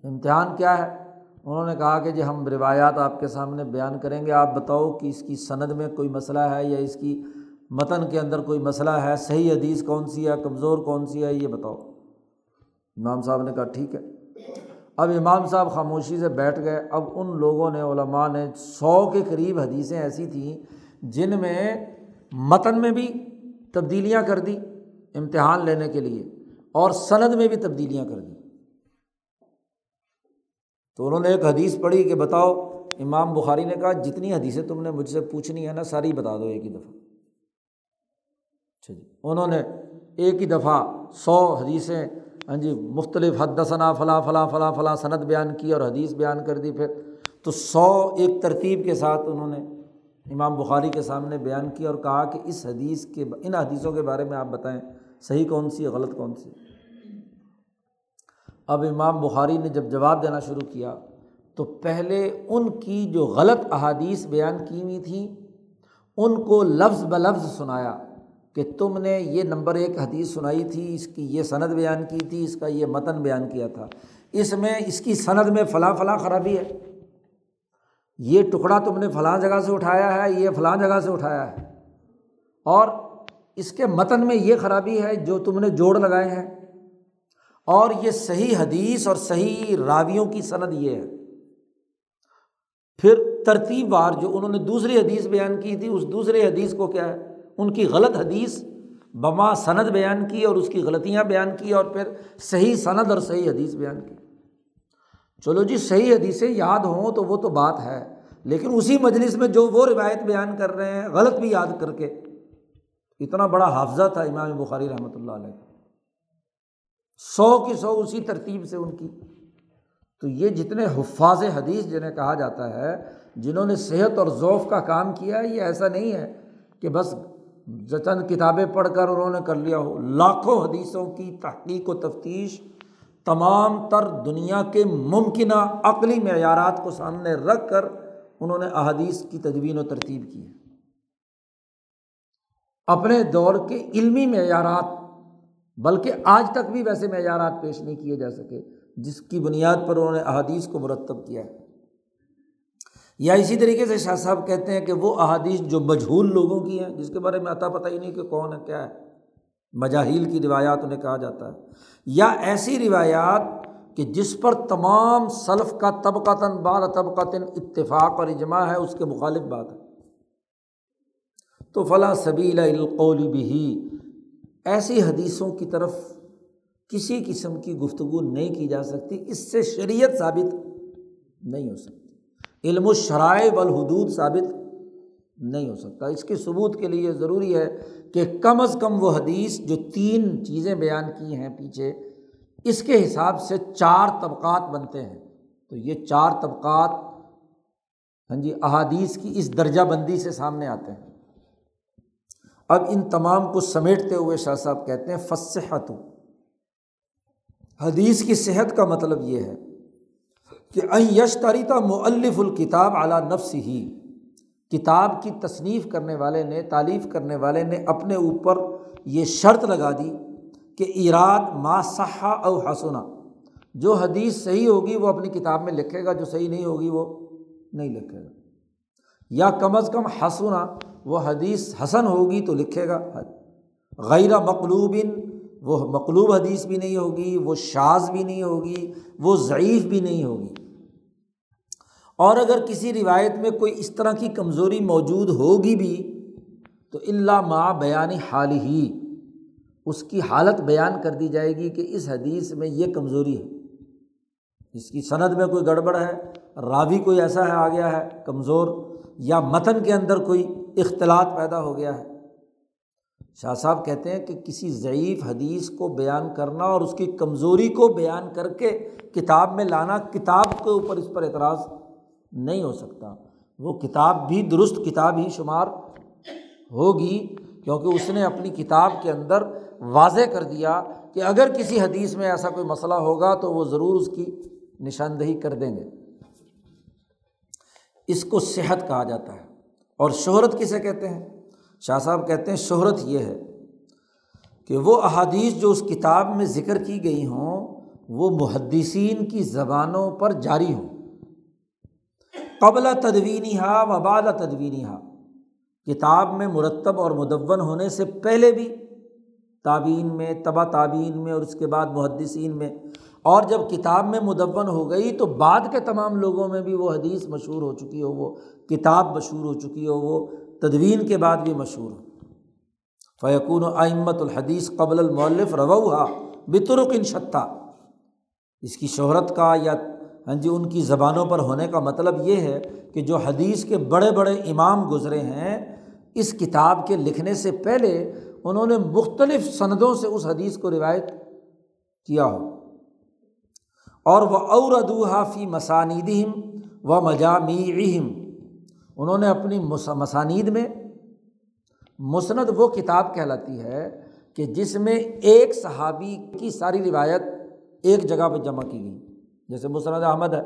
امتحان کیا ہے؟ انہوں نے کہا کہ جی ہم روایات آپ کے سامنے بیان کریں گے، آپ بتاؤ کہ اس کی سند میں کوئی مسئلہ ہے یا اس کی متن کے اندر کوئی مسئلہ ہے، صحیح حدیث کون سی ہے، کمزور کون سی ہے، یہ بتاؤ۔ امام صاحب نے کہا ٹھیک ہے۔ اب امام صاحب خاموشی سے بیٹھ گئے۔ اب ان لوگوں نے، علماء نے سو کے قریب حدیثیں ایسی تھیں جن میں متن میں بھی تبدیلیاں کر دی امتحان لینے کے لیے اور سند میں بھی تبدیلیاں کر دی۔ تو انہوں نے ایک حدیث پڑھی کہ بتاؤ، امام بخاری نے کہا، جتنی حدیثیں تم نے مجھ سے پوچھنی ہے نا، ساری بتا دو ایک ہی دفعہ۔ اچھا جی انہوں نے ایک ہی دفعہ سو حدیثیں ہاں جی مختلف حد ثنا فلاں فلاں فلاں فلاں صنعت بیان کی اور حدیث بیان کر دی پھر۔ تو سو ایک ترتیب کے ساتھ انہوں نے امام بخاری کے سامنے بیان کیا اور کہا کہ اس حدیث کے، ان حدیثوں کے بارے میں آپ بتائیں، صحیح کون سی ہے غلط کون سی۔ اب امام بخاری نے جب جواب دینا شروع کیا تو پہلے ان کی جو غلط احادیث بیان کی ہوئی تھیں، ان کو لفظ ب لفظ سنایا کہ تم نے یہ نمبر ایک حدیث سنائی تھی، اس کی یہ صنعت بیان کی تھی، اس کا یہ متن بیان کیا تھا۔ اس میں، اس کی صنعت میں فلاں فلاں خرابی ہے۔ یہ ٹکڑا تم نے فلاں جگہ سے اٹھایا ہے، یہ فلاں جگہ سے اٹھایا ہے۔ اور اس کے متن میں یہ خرابی ہے، جو تم نے جوڑ لگائے ہیں۔ اور یہ صحیح حدیث اور صحیح راویوں کی صنعت یہ ہے۔ پھر ترتیب وار جو انہوں نے دوسری حدیث بیان کی تھی، اس دوسرے حدیث کو کیا ہے؟ ان کی غلط حدیث بما سند بیان کی اور اس کی غلطیاں بیان کی اور پھر صحیح سند اور صحیح حدیث بیان کی۔ چلو جی صحیح حدیثیں یاد ہوں تو وہ تو بات ہے، لیکن اسی مجلس میں جو وہ روایت بیان کر رہے ہیں، غلط بھی یاد کر کے۔ اتنا بڑا حافظہ تھا امام بخاری رحمۃ اللہ علیہ۔ سو کی سو اسی ترتیب سے ان کی۔ تو یہ جتنے حفاظ حدیث جنہیں کہا جاتا ہے، جنہوں نے صحت اور ذوف کا کام کیا ہے، یہ ایسا نہیں ہے کہ بس چند کتابیں پڑھ کر انہوں نے کر لیا ہو۔ لاکھوں حدیثوں کی تحقیق و تفتیش تمام تر دنیا کے ممکنہ عقلی معیارات کو سامنے رکھ کر انہوں نے احادیث کی تجوین و ترتیب کی ہے۔ اپنے دور کے علمی معیارات بلکہ آج تک بھی ویسے معیارات پیش نہیں کیے جا سکے، جس کی بنیاد پر انہوں نے احادیث کو مرتب کیا ہے۔ یا اسی طریقے سے شاہ صاحب کہتے ہیں کہ وہ احادیث جو مجہول لوگوں کی ہیں، جس کے بارے میں عطا پتہ ہی نہیں کہ کون ہے، کیا ہے۔ مجاہیل کی روایات انہیں کہا جاتا ہے۔ یا ایسی روایات کہ جس پر تمام صلف کا طبقہ تن بال طبقہ تن اتفاق اور اجماع ہے، اس کے مخالف بات ہے۔ تو فلاں سبیلا القول بھی ایسی حدیثوں کی طرف کسی قسم کی گفتگو نہیں کی جا سکتی، اس سے شریعت ثابت نہیں ہو سکتی۔ علم و شرائع والحدود ثابت نہیں ہو سکتا۔ اس کے ثبوت کے لیے ضروری ہے کہ کم از کم وہ حدیث جو تین چیزیں بیان کی ہیں پیچھے، اس کے حساب سے چار طبقات بنتے ہیں۔ تو یہ چار طبقات ہاں جی احادیث کی اس درجہ بندی سے سامنے آتے ہیں۔ اب ان تمام کو سمیٹتے ہوئے شاہ صاحب کہتے ہیں فصحت حدیث کی صحت کا مطلب یہ ہے کہ یش تریتا مؤلف الکتاب اعلیٰ نفس ہی کتاب کی تصنیف کرنے والے نے تعلیف کرنے والے نے اپنے اوپر یہ شرط لگا دی کہ ایراد ما صحا او حسنا جو حدیث صحیح ہوگی وہ اپنی کتاب میں لکھے گا، جو صحیح نہیں ہوگی وہ نہیں لکھے گا۔ یا کم از کم حسنا وہ حدیث حسن ہوگی تو لکھے گا۔ غیر مقلوب وہ مقلوب حدیث بھی نہیں ہوگی، وہ شاز بھی نہیں ہوگی، وہ ضعیف بھی نہیں ہوگی۔ اور اگر کسی روایت میں کوئی اس طرح کی کمزوری موجود ہوگی بھی، تو اللہ ماں بیان حال ہی، اس کی حالت بیان کر دی جائے گی کہ اس حدیث میں یہ کمزوری ہے۔ اس کی صنعت میں کوئی گڑبڑ ہے، راوی کوئی ایسا ہے، آ گیا ہے، کمزور، یا متن کے اندر کوئی اختلاط پیدا ہو گیا ہے۔ شاہ صاحب کہتے ہیں کہ کسی ضعیف حدیث کو بیان کرنا اور اس کی کمزوری کو بیان کر کے کتاب میں لانا کتاب کے اوپر اس پر اعتراض نہیں ہو سکتا۔ وہ کتاب بھی درست کتاب ہی شمار ہوگی کیونکہ اس نے اپنی کتاب کے اندر واضح کر دیا کہ اگر کسی حدیث میں ایسا کوئی مسئلہ ہوگا تو وہ ضرور اس کی نشاندہی کر دیں گے۔ اس کو صحت کہا جاتا ہے۔ اور شہرت کسے کہتے ہیں؟ شاہ صاحب کہتے ہیں شہرت یہ ہے کہ وہ احادیث جو اس کتاب میں ذکر کی گئی ہوں، وہ محدثین کی زبانوں پر جاری ہوں۔ قبل تدوینی ہا و بعد تدوینی ہا کتاب میں مرتب اور مدون ہونے سے پہلے بھی تعبین میں تبا تعبین میں اور اس کے بعد محدثین میں اور جب کتاب میں مدون ہو گئی تو بعد کے تمام لوگوں میں بھی وہ حدیث مشہور ہو چکی ہو، وہ کتاب مشہور ہو چکی ہو، وہ تدوین کے بعد بھی مشہور ہو۔ فیقون و آئمت الحدیث قبل المولف روا بترک ان شتہ اس کی شہرت کا یا ہاں جی ان کی زبانوں پر ہونے کا مطلب یہ ہے کہ جو حدیث کے بڑے بڑے امام گزرے ہیں، اس کتاب کے لکھنے سے پہلے انہوں نے مختلف سندوں سے اس حدیث کو روایت کیا ہو۔ اور وہ اور ادوحا فی مساندہم و مجامعہم انہوں نے اپنی مسانید میں مسند وہ کتاب کہلاتی ہے کہ جس میں ایک صحابی کی ساری روایت ایک جگہ پہ جمع کی گئی۔ جیسے مسند احمد ہے۔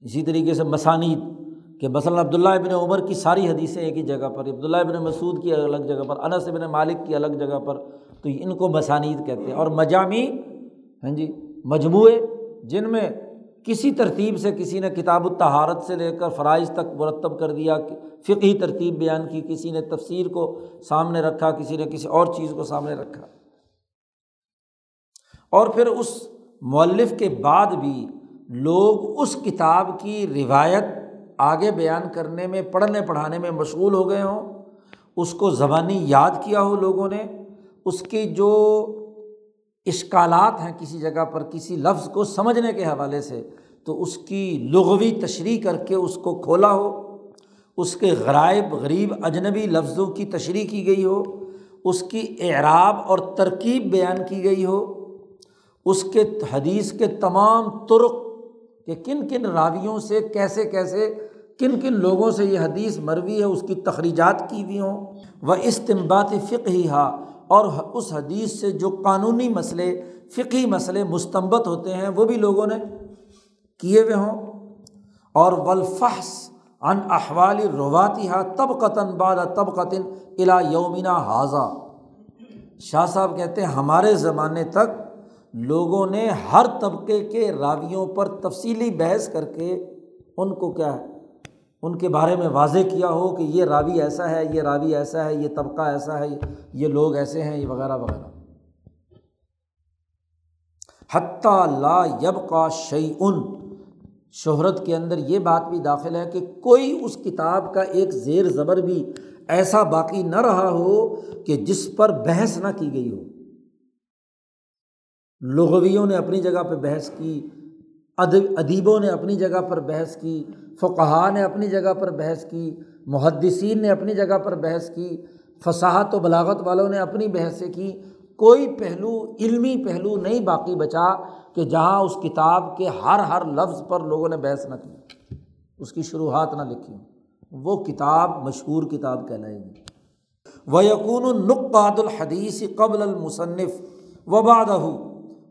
اسی طریقے سے مسانید، کہ مثلاً عبداللہ ابن عمر کی ساری حدیثیں ایک ہی جگہ پر، عبداللہ ابن مسعود کی الگ جگہ پر، انس ابن مالک کی الگ جگہ پر، تو ان کو مسانید کہتے ہیں۔ اور مجامی ہاں جی مجموعے جن میں کسی ترتیب سے کسی نے کتاب التہارت سے لے کر فرائض تک مرتب کر دیا فقی ترتیب بیان کی، کسی نے تفسیر کو سامنے رکھا، کسی نے کسی اور چیز کو سامنے رکھا۔ اور پھر اس مؤلف کے بعد بھی لوگ اس کتاب کی روایت آگے بیان کرنے میں، پڑھنے، پڑھانے میں مشغول ہو گئے ہوں۔ اس کو زبانی یاد کیا ہو لوگوں نے۔ اس کی جو اشکالات ہیں کسی جگہ پر کسی لفظ کو سمجھنے کے حوالے سے، تو اس کی لغوی تشریح کر کے اس کو کھولا ہو، اس کے غرائب، غریب، اجنبی لفظوں کی تشریح کی گئی ہو، اس کی اعراب اور ترکیب بیان کی گئی ہو، اس کے حدیث کے تمام ترک کہ کن کن راویوں سے، کیسے کیسے، کن کن لوگوں سے یہ حدیث مروی ہے، اس کی تخریجات کی ہوئی ہوں وہ استمبات فقہ ہی ہا اور اس حدیث سے جو قانونی مسئلے فقی مسئلے مستمت ہوتے ہیں، وہ بھی لوگوں نے کیے ہوئے ہوں۔ اور ولفحص ان احوال رواتی ہا تب قطن باد تب قطن الا یومنا حاضہ شاہ صاحب کہتے ہیں، ہمارے زمانے تک لوگوں نے ہر طبقے کے راویوں پر تفصیلی بحث کر کے ان کو کیا ہے؟ ان کے بارے میں واضح کیا ہو کہ یہ راوی ایسا ہے، یہ راوی ایسا ہے، یہ طبقہ ایسا ہے، یہ لوگ ایسے ہیں، یہ وغیرہ وغیرہ۔ حتیٰ لا یب کا شعی ان شہرت کے اندر یہ بات بھی داخل ہے کہ کوئی اس کتاب کا ایک زیر زبر بھی ایسا باقی نہ رہا ہو کہ جس پر بحث نہ کی گئی ہو۔ لغویوں نے اپنی جگہ پہ بحث کی ادیبوں نے اپنی جگہ پر بحث کی فقہ نے اپنی جگہ پر بحث کی، محدثین نے اپنی جگہ پر بحث کی، فصاحت و بلاغت والوں نے اپنی بحثیں کی۔ کوئی پہلو، علمی پہلو نہیں باقی بچا کہ جہاں اس کتاب کے ہر ہر لفظ پر لوگوں نے بحث نہ کی۔ اس کی شروحات نہ لکھی۔ وہ کتاب مشہور کتاب کہلائے گی۔ وہ یقون النقاد الحدیث قبل المصنف وبادہ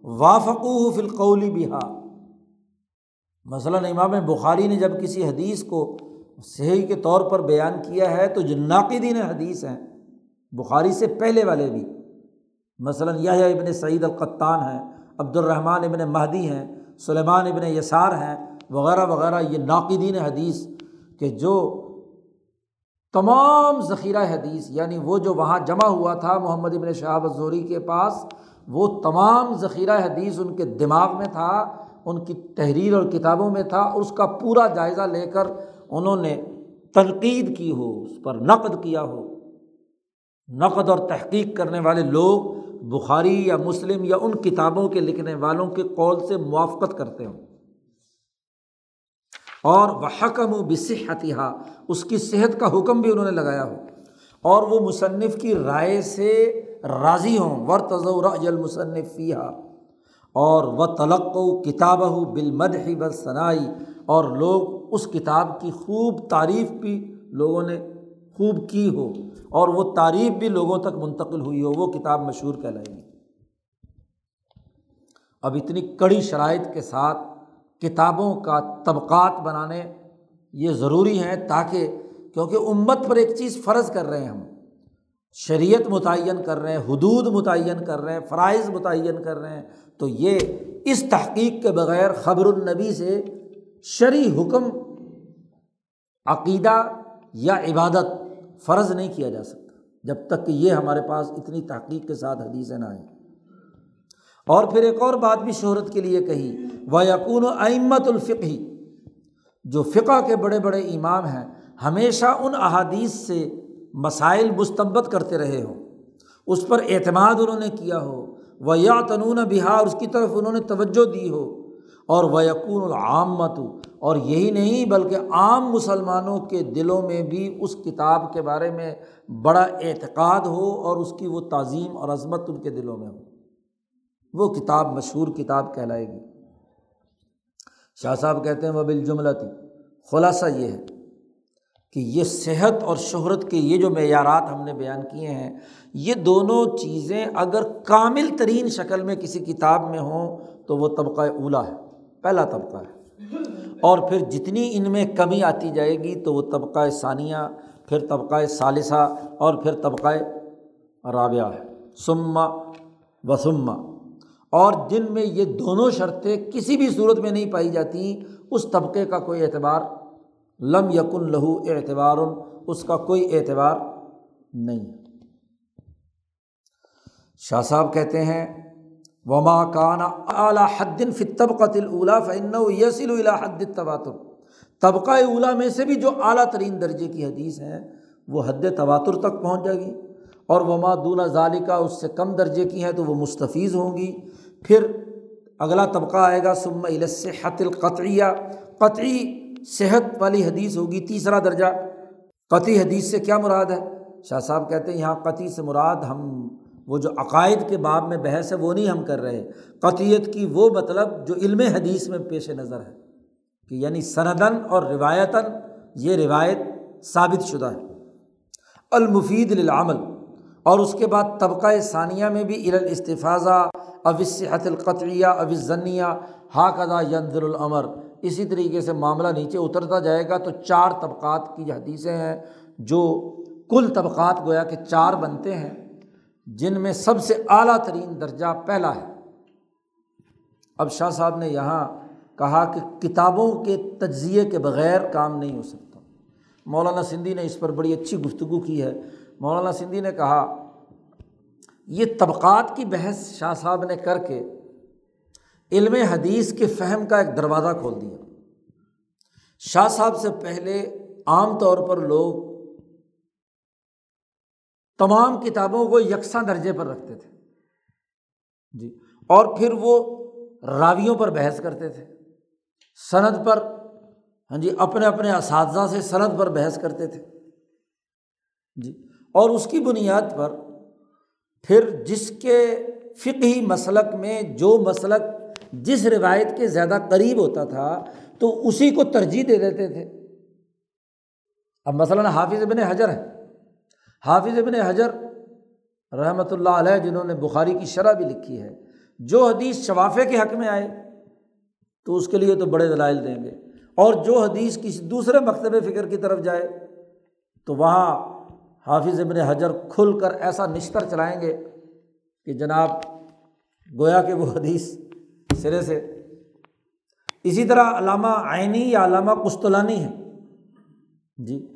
وافقو فلقولی بہا مثلاً امام بخاری نے جب کسی حدیث کو صحیح کے طور پر بیان کیا ہے تو جو ناقدین حدیث ہیں، بخاری سے پہلے والے بھی، مثلاً یہ ابن سعید القطان ہیں عبد الرحمٰن ابن مہدی ہیں، سلیمان ابن یسار ہیں، وغیرہ وغیرہ، یہ ناقدین حدیث کہ جو تمام ذخیرہ حدیث یعنی وہ جو وہاں جمع ہوا تھا محمد ابن شہاب الزوری کے پاس، وہ تمام ذخیرہ حدیث ان کے دماغ میں تھا ان کی تحریر اور کتابوں میں تھا اس کا پورا جائزہ لے کر انہوں نے تنقید کی ہو، اس پر نقد کیا ہو۔ نقد اور تحقیق کرنے والے لوگ بخاری یا مسلم یا ان کتابوں کے لکھنے والوں کے قول سے موافقت کرتے ہوں۔ اور وہ حکم و بصحتہ اس کی صحت کا حکم بھی انہوں نے لگایا ہو۔ اور وہ مصنف کی رائے سے راضی ہوں۔ ور تضور مصنف اور وہ تلق و کتاب ہو بالمد ہی و ثنائی اور لوگ اس کتاب کی خوب تعریف بھی لوگوں نے خوب کی ہو اور وہ تعریف بھی لوگوں تک منتقل ہوئی ہو، وہ کتاب مشہور کہلائے گی اب اتنی کڑی شرائط کے ساتھ کتابوں کا طبقات بنانے یہ ضروری ہیں تاکہ، کیونکہ امت پر ایک چیز فرض کر رہے ہیں ہم۔ شریعت متعین کر رہے ہیں، حدود متعین کر رہے ہیں، فرائض متعین کر رہے ہیں، تو یہ اس تحقیق کے بغیر خبر النبی سے شرع حکم، عقیدہ یا عبادت فرض نہیں کیا جا سکتا، جب تک کہ یہ ہمارے پاس اتنی تحقیق کے ساتھ حدیثیں نہ آئیں۔ اور پھر ایک اور بات بھی شہرت کے لیے کہی وہ یقون و امت الفقی جو فقہ کے بڑے بڑے امام ہیں، ہمیشہ ان احادیث سے مسائل مستمت کرتے رہے ہوں۔ اس پر اعتماد انہوں نے کیا ہو۔ وہ یا تنون بہار اس کی طرف انہوں نے توجہ دی ہو۔ اور وہ یقون العامت اور یہی نہیں بلکہ عام مسلمانوں کے دلوں میں بھی اس کتاب کے بارے میں بڑا اعتقاد ہو اور اس کی وہ تعظیم اور عظمت ان کے دلوں میں ہو۔ وہ کتاب مشہور کتاب کہلائے گی۔ شاہ صاحب کہتے ہیں وہ بالجملہ تھی خلاصہ یہ ہے۔ کہ یہ صحت اور شہرت کے یہ جو معیارات ہم نے بیان کیے ہیں، یہ دونوں چیزیں اگر کامل ترین شکل میں کسی کتاب میں ہوں تو وہ طبقہ اولا ہے، پہلا طبقہ ہے۔ اور پھر جتنی ان میں کمی آتی جائے گی تو وہ طبقہ ثانیہ، پھر طبقہ ثالثہ، اور پھر طبقہ رابعہ ہے۔ سما و سما اور جن میں یہ دونوں شرطیں کسی بھی صورت میں نہیں پائی جاتی، اس طبقے کا کوئی اعتبار لم یکن لہو اعتبار اس کا کوئی اعتبار نہیں۔ شاہ صاحب کہتے ہیں، وما کان اعلیٰ حدن طبقۃ الاولا فن یسل حد تواتر طبقہ اولا میں سے بھی جو اعلیٰ ترین درجے کی حدیث ہیں وہ حد تواتر تک پہنچ جائے گی۔ اور وما دولہ ظالقہ اس سے کم درجے کی ہیں تو وہ مستفیض ہوں گی۔ پھر اگلا طبقہ آئے گا سم الصحت القطعیہ قطعی صحت والی حدیث ہوگی، تیسرا درجہ۔ قطعی حدیث سے کیا مراد ہے؟ شاہ صاحب کہتے ہیں، یہاں قطعی سے مراد ہم، وہ جو عقائد کے باب میں بحث ہے، وہ نہیں ہم کر رہے۔ قطعیت کی وہ مطلب جو علم حدیث میں پیش نظر ہے۔ کہ یعنی سندن اور روایتاً یہ روایت ثابت شدہ ہے۔ المفید للعمل۔ اور اس کے بعد طبقۂ ثانیہ میں بھی الاستفاظہ اوصحت القطعیہ اوضنیہ ہاکدہ ینظر العمر اسی طریقے سے معاملہ نیچے اترتا جائے گا تو چار طبقات کی حدیثیں ہیں جو کل طبقات گویا کہ چار بنتے ہیں، جن میں سب سے اعلیٰ ترین درجہ پہلا ہے۔ اب شاہ صاحب نے یہاں کہا کہ کتابوں کے تجزیے کے بغیر کام نہیں ہو سکتا۔ مولانا سندھی نے اس پر بڑی اچھی گفتگو کی ہے۔ مولانا سندھی نے کہا، یہ طبقات کی بحث شاہ صاحب نے کر کے علم حدیث کے فہم کا ایک دروازہ کھول دیا۔ شاہ صاحب سے پہلے عام طور پر لوگ تمام کتابوں کو یکساں درجے پر رکھتے تھے۔ جی اور پھر وہ راویوں پر بحث کرتے تھے۔ صنعت پر ہاں جی اپنے اپنے اساتذہ سے صنعت پر بحث کرتے تھے۔ جی اور اس کی بنیاد پر پھر جس کے فقہی مسلک میں جو مسلک جس روایت کے زیادہ قریب ہوتا تھا تو اسی کو ترجیح دے دیتے تھے۔ اب مثلاً حافظ ابن حجر ہے حافظ ابن حجر رحمۃ اللہ علیہ، جنہوں نے بخاری کی شرح بھی لکھی ہے، جو حدیث شفافے کے حق میں آئے تو اس کے لیے تو بڑے دلائل دیں گے۔ اور جو حدیث کسی دوسرے مکتب فکر کی طرف جائے تو وہاں حافظ ابن حجر کھل کر ایسا نشتر چلائیں گے کہ جناب، گویا کہ وہ حدیث سرے سے۔ اسی طرح علامہ آئینی یا علامہ قسطلانی ہے جی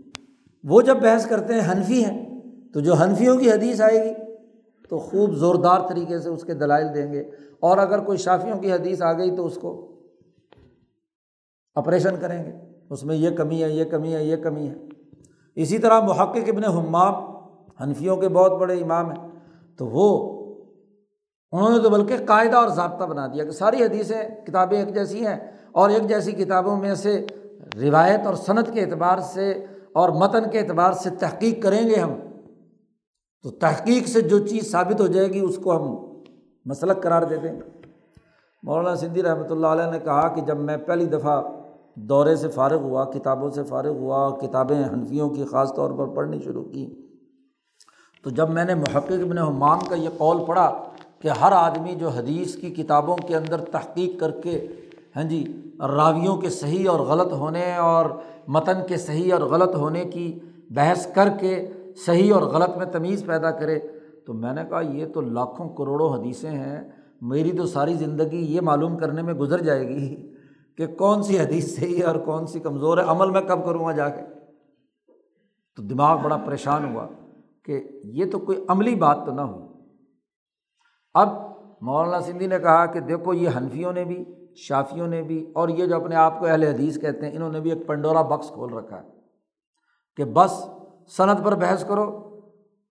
وہ جب بحث کرتے ہیں حنفی ہیں، تو جو حنفیوں کی حدیث آئے گی، تو خوب زوردار طریقے سے اس کے دلائل دیں گے۔ اور اگر کوئی شافیوں کی حدیث آ گئی، تو اس کو آپریشن کریں گے۔ اس میں یہ کمی ہے، یہ کمی ہے، یہ کمی ہے۔ اسی طرح محقق ابن حمام حنفیوں کے بہت بڑے امام ہیں، تو وہ انہوں نے تو بلکہ قاعدہ اور ضابطہ بنا دیا کہ ساری حدیثیں کتابیں ایک جیسی ہیں اور ایک جیسی کتابوں میں سے روایت اور صنعت کے اعتبار سے اور متن کے اعتبار سے تحقیق کریں گے ہم۔ تو تحقیق سے جو چیز ثابت ہو جائے گی اس کو ہم مسلک قرار دے دیں۔ گے مولانا سندھی رحمۃ اللہ علیہ نے کہا کہ جب میں پہلی دفعہ دورے سے فارغ ہوا، کتابوں سے فارغ ہوا، کتابیں حنفیوں کی خاص طور پر پڑھنی شروع کی، تو جب میں نے محقق ابن حمام کا یہ قول پڑھا کہ ہر آدمی جو حدیث کی کتابوں کے اندر تحقیق کر کے ہاں جی راویوں کے صحیح اور غلط ہونے اور متن کے صحیح اور غلط ہونے کی بحث کر کے صحیح اور غلط میں تمیز پیدا کرے، تو میں نے کہا یہ تو لاکھوں کروڑوں حدیثیں ہیں، میری تو ساری زندگی یہ معلوم کرنے میں گزر جائے گی کہ کون سی حدیث صحیح ہے اور کون سی کمزور ہے، عمل میں کب کروں گا جا کے؟ تو دماغ بڑا پریشان ہوا کہ یہ تو کوئی عملی بات تو نہ ہوئی اب مولانا سندھی نے کہا کہ دیکھو یہ حنفیوں نے بھی، شافیوں نے بھی اور یہ جو اپنے آپ کو اہل حدیث کہتے ہیں، انہوں نے بھی ایک پنڈورا بکس کھول رکھا ہے کہ بس صنعت پر بحث کرو۔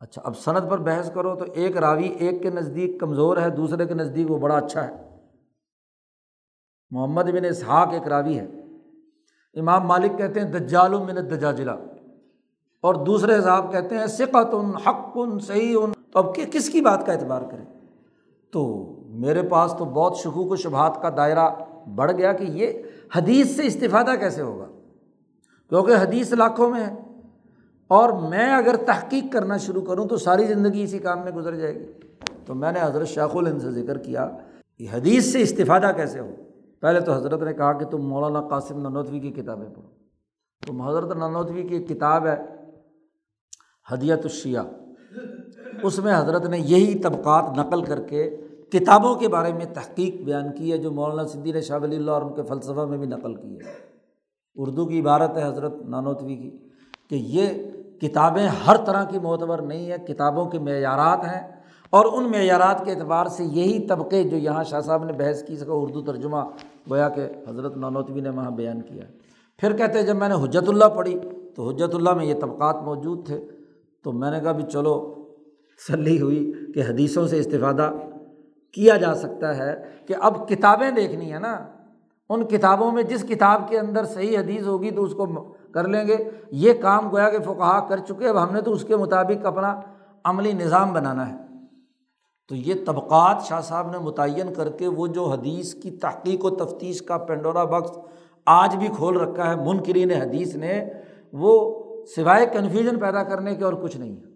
اچھا اب صنعت پر بحث کرو تو ایک راوی ایک کے نزدیک کمزور ہے، دوسرے کے نزدیک وہ بڑا اچھا ہے۔ محمد بن اسحاق ایک راوی ہے۔ امام مالک کہتے ہیں، دجال من دجاجلا اور دوسرے حساب کہتے ہیں سقت ان حق ان صحیح ان تو اب کس کی بات کا اعتبار کریں؟ تو میرے پاس تو بہت شکوک و شبہات کا دائرہ بڑھ گیا کہ یہ حدیث سے استفادہ کیسے ہوگا؟ کیونکہ حدیث لاکھوں میں ہے۔ اور میں اگر تحقیق کرنا شروع کروں تو ساری زندگی اسی کام میں گزر جائے گی۔ تو میں نے حضرت شاخ الند سے ذکر کیا کہ حدیث سے استفادہ کیسے ہو۔ پہلے تو حضرت نے کہا کہ تم مولانا قاسم ننوتوی کی کتابیں پڑھو۔ تم حضرت ننوتوی کی ایک کتاب ہے ہدیت الشیعہ۔ اس میں حضرت نے یہی طبقات نقل کر کے کتابوں کے بارے میں تحقیق بیان کی ہے جو مولانا صدی نے شاہ ولی اللہ اور ان کے فلسفہ میں بھی نقل کی ہے۔ اردو کی عبارت ہے حضرت نانوتوی کی کہ یہ کتابیں ہر طرح کی معتبر نہیں ہے کتابوں کے معیارات ہیں اور ان معیارات کے اعتبار سے یہی طبقے جو یہاں شاہ صاحب نے بحث کی سکا اردو ترجمہ گویا کہ حضرت نانوتوی نے وہاں بیان کیا پھر کہتے ہیں جب میں نے حجت اللہ پڑھی تو حجت اللہ میں یہ طبقات موجود تھے تو میں نے کہا بھی چلو سلی ہوئی کہ حدیثوں سے استفادہ کیا جا سکتا ہے کہ اب کتابیں دیکھنی ہے نا، ان کتابوں میں جس کتاب کے اندر صحیح حدیث ہوگی تو اس کو کر لیں گے۔ یہ کام گویا کہ فقہ کر چکے، اب ہم نے تو اس کے مطابق اپنا عملی نظام بنانا ہے۔ تو یہ طبقات شاہ صاحب نے متعین کر کے وہ جو حدیث کی تحقیق و تفتیش کا پینڈورا بکس آج بھی کھول رکھا ہے، منکرین حدیث نے، وہ سوائے کنفیوژن پیدا کرنے کے اور کچھ نہیں ہے۔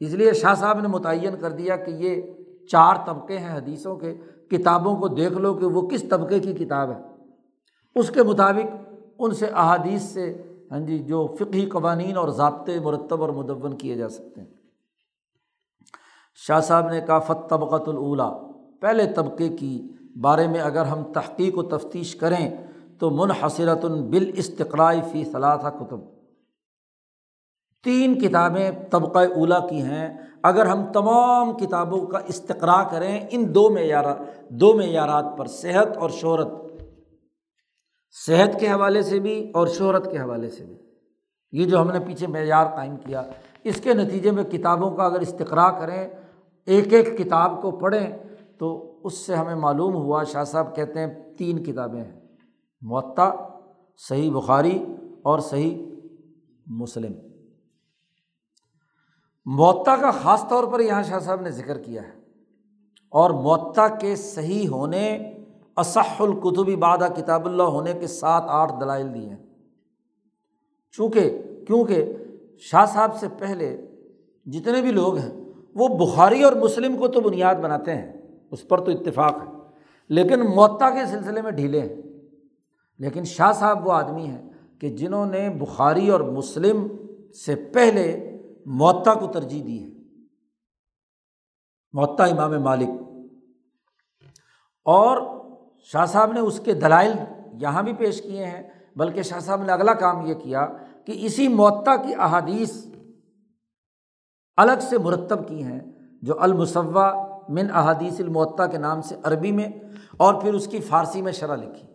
اس لیے شاہ صاحب نے متعین کر دیا کہ یہ چار طبقے ہیں حدیثوں کے، کتابوں کو دیکھ لو کہ وہ کس طبقے کی کتاب ہے۔ اس کے مطابق ان سے احادیث سے ہاں جی جو فقی قوانین اور ضابطے مرتب اور مدون کیے جا سکتے ہیں۔ شاہ صاحب نے کہا فت طبقۃ الاولا پہلے طبقے کی بارے میں اگر ہم تحقیق و تفتیش کریں تو منحصرت بال استقرائی فی صلاح کتب۔ تین کتابیں طبقۂ اولا کی ہیں۔ اگر ہم تمام کتابوں کا استقرا کریں، ان دو معیارات دو معیارات پر صحت اور شہرت۔ صحت کے حوالے سے بھی اور شہرت کے حوالے سے بھی۔ یہ جو ہم نے پیچھے معیار قائم کیا، اس کے نتیجے میں کتابوں کا اگر استقرا کریں، ایک ایک کتاب کو پڑھیں، تو اس سے ہمیں معلوم ہوا، شاہ صاحب کہتے ہیں، تین کتابیں ہیں۔ معطا صحیح بخاری اور صحیح مسلم۔ معطا کا خاص طور پر یہاں شاہ صاحب نے ذکر کیا ہے۔ اور معطا کے صحیح ہونے، اصح القتبی بادہ کتاب اللہ ہونے کے سات آٹھ دلائل دیے ہیں۔ چونکہ، کیونکہ شاہ صاحب سے پہلے جتنے بھی لوگ ہیں، وہ بخاری اور مسلم کو تو بنیاد بناتے ہیں، اس پر تو اتفاق ہے۔ لیکن معطا کے سلسلے میں ڈھیلے ہیں۔ لیکن شاہ صاحب وہ آدمی ہیں کہ جنہوں نے بخاری اور مسلم سے پہلے معطا کو ترجیح دی ہے۔ معطا امام مالک۔ اور شاہ صاحب نے اس کے دلائل یہاں بھی پیش کیے ہیں، بلکہ شاہ صاحب نے اگلا کام یہ کیا کہ اسی معطا کی احادیث الگ سے مرتب کی ہیں، جو المصوع من احادیث المعطا کے نام سے عربی میں اور پھر اس کی فارسی میں شرح لکھی۔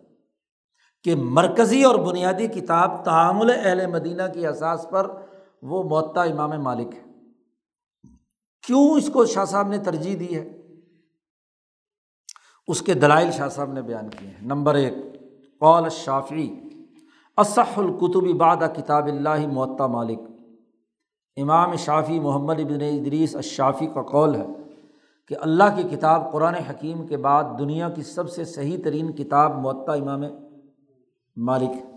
کہ مرکزی اور بنیادی کتاب تعامل اہل مدینہ کی احساس پر وہ معطا امام مالک ہے۔ کیوں اس کو شاہ صاحب نے ترجیح دی ہے؟ اس کے دلائل شاہ صاحب نے بیان کیے ہیں۔ نمبر ایک قول شافی اصح القتب بعد کتاب اللہ معطا مالک۔ امام شافی محمد ابن ادریس الشافی کا قول ہے کہ اللہ کی کتاب قرآن حکیم کے بعد دنیا کی سب سے صحیح ترین کتاب معطا امام مالک ہے۔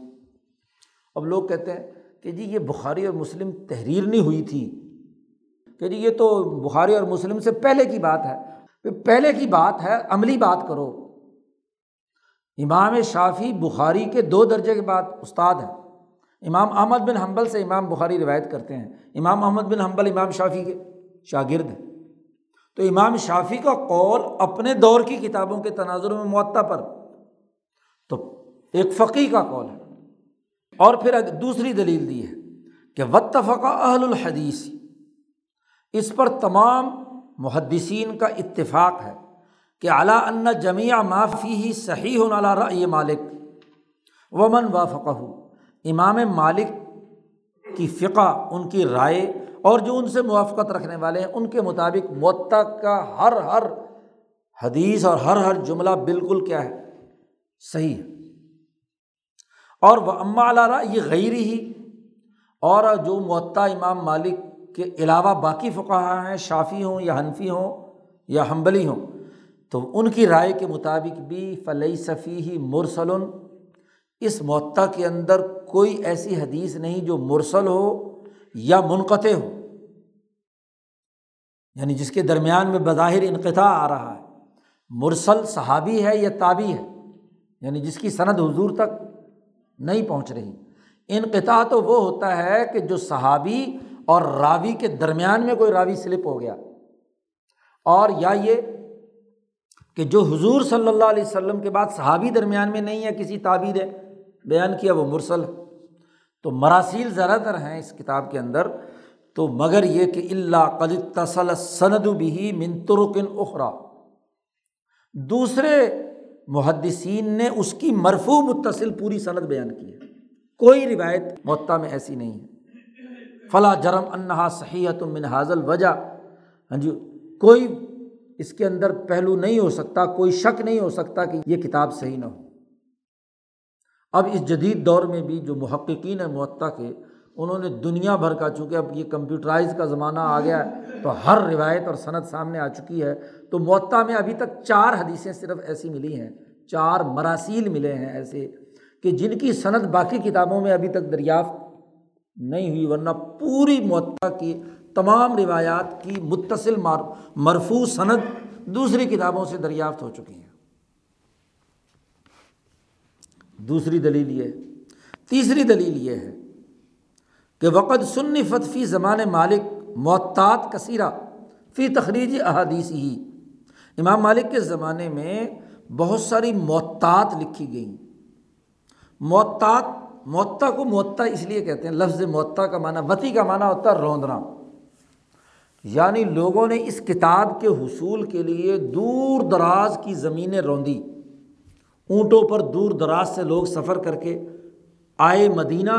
اب لوگ کہتے ہیں کہ جی یہ بخاری اور مسلم تحریر نہیں ہوئی تھی، کہ جی یہ تو بخاری اور مسلم سے پہلے کی بات ہے۔ پہلے کی بات ہے، عملی بات کرو۔ امام شافی بخاری کے دو درجے کے بعد استاد ہیں۔ امام احمد بن حنبل سے امام بخاری روایت کرتے ہیں۔ امام احمد بن حنبل، امام شافی کے شاگرد ہیں۔ تو امام شافی کا قول اپنے دور کی کتابوں کے تناظر میں معطا پر۔ تو ایک فقی کا قول ہے۔ اور پھر دوسری دلیل دی ہے کہ وطفقہ اہل الحدیث اس پر تمام محدثین کا اتفاق ہے کہ اعلیٰ ان جمیع معافی ہی صحیح ہونا یہ مالک ومن وافقہ امام مالک کی فقہ، ان کی رائے اور جو ان سے موافقت رکھنے والے ہیں، ان کے مطابق معطا کا ہر ہر حدیث اور ہر ہر جملہ بالکل کیا ہے؟ صحیح ہے۔ اور وہ اما علارہ یہ غیر ہی اور جو معطا امام مالک کے علاوہ باقی فقہ ہیں، شافی ہوں یا حنفی ہوں یا حمبلی ہوں، تو ان کی رائے کے مطابق بھی فلئی صفی ہی مرسلن اس معطا کے اندر کوئی ایسی حدیث نہیں جو مرسل ہو یا منقطع ہو یعنی جس کے درمیان میں بظاہر انقطاع آ رہا ہے۔ مرسل صحابی ہے یا تابی ہے یعنی جس کی صنعت حضور تک نہیں پہنچ رہی۔ انقطاع تو وہ ہوتا ہے کہ جو صحابی اور راوی کے درمیان میں کوئی راوی سلپ ہو گیا۔ اور یا یہ کہ جو حضور صلی اللہ علیہ وسلم کے بعد صحابی درمیان میں نہیں ہے، کسی تعبیر ہے، بیان کیا وہ مرسل۔ تو مراسیل زیادہ تر ہیں اس کتاب کے اندر۔ تو مگر یہ کہ اللہ قد تسل سند بھی منترکن اخرا دوسرے محدثین نے اس کی مرفو متصل پوری صنعت بیان کی ہے۔ کوئی روایت معطا میں ایسی نہیں ہے۔ فلاں جرم انہا صحیحت من حاضل وجہ ہاں جی کوئی اس کے اندر پہلو نہیں ہو سکتا، کوئی شک نہیں ہو سکتا کہ یہ کتاب صحیح نہ ہو۔ اب اس جدید دور میں بھی جو محققین ہیں معطا کے، انہوں نے دنیا بھر کا، چونکہ اب یہ کمپیوٹرائز کا زمانہ آ گیا ہے، تو ہر روایت اور صنعت سامنے آ چکی ہے۔ تو معطا میں ابھی تک چار حدیثیں صرف ایسی ملی ہیں، چار مراسیل ملے ہیں ایسے کہ جن کی صنعت باقی کتابوں میں ابھی تک دریافت نہیں ہوئی، ورنہ پوری معطا کی تمام روایات کی متصل مرفوع صنعت دوسری کتابوں سے دریافت ہو چکی ہیں۔ دوسری دلیل یہ تیسری دلیل یہ ہے کہ وقت سن فی زمان مالک معطات کثیرہ فی تخریجی احادیث ہی امام مالک کے زمانے میں بہت ساری معطات لکھی گئیں۔ معطات معطا کو معطا اس لیے کہتے ہیں، لفظ معطا کا معنی، وتی کا معنی ہوتا ہے روندنا یعنی لوگوں نے اس کتاب کے حصول کے لیے دور دراز کی زمینیں روندی اونٹوں پر دور دراز سے لوگ سفر کر کے آئے مدینہ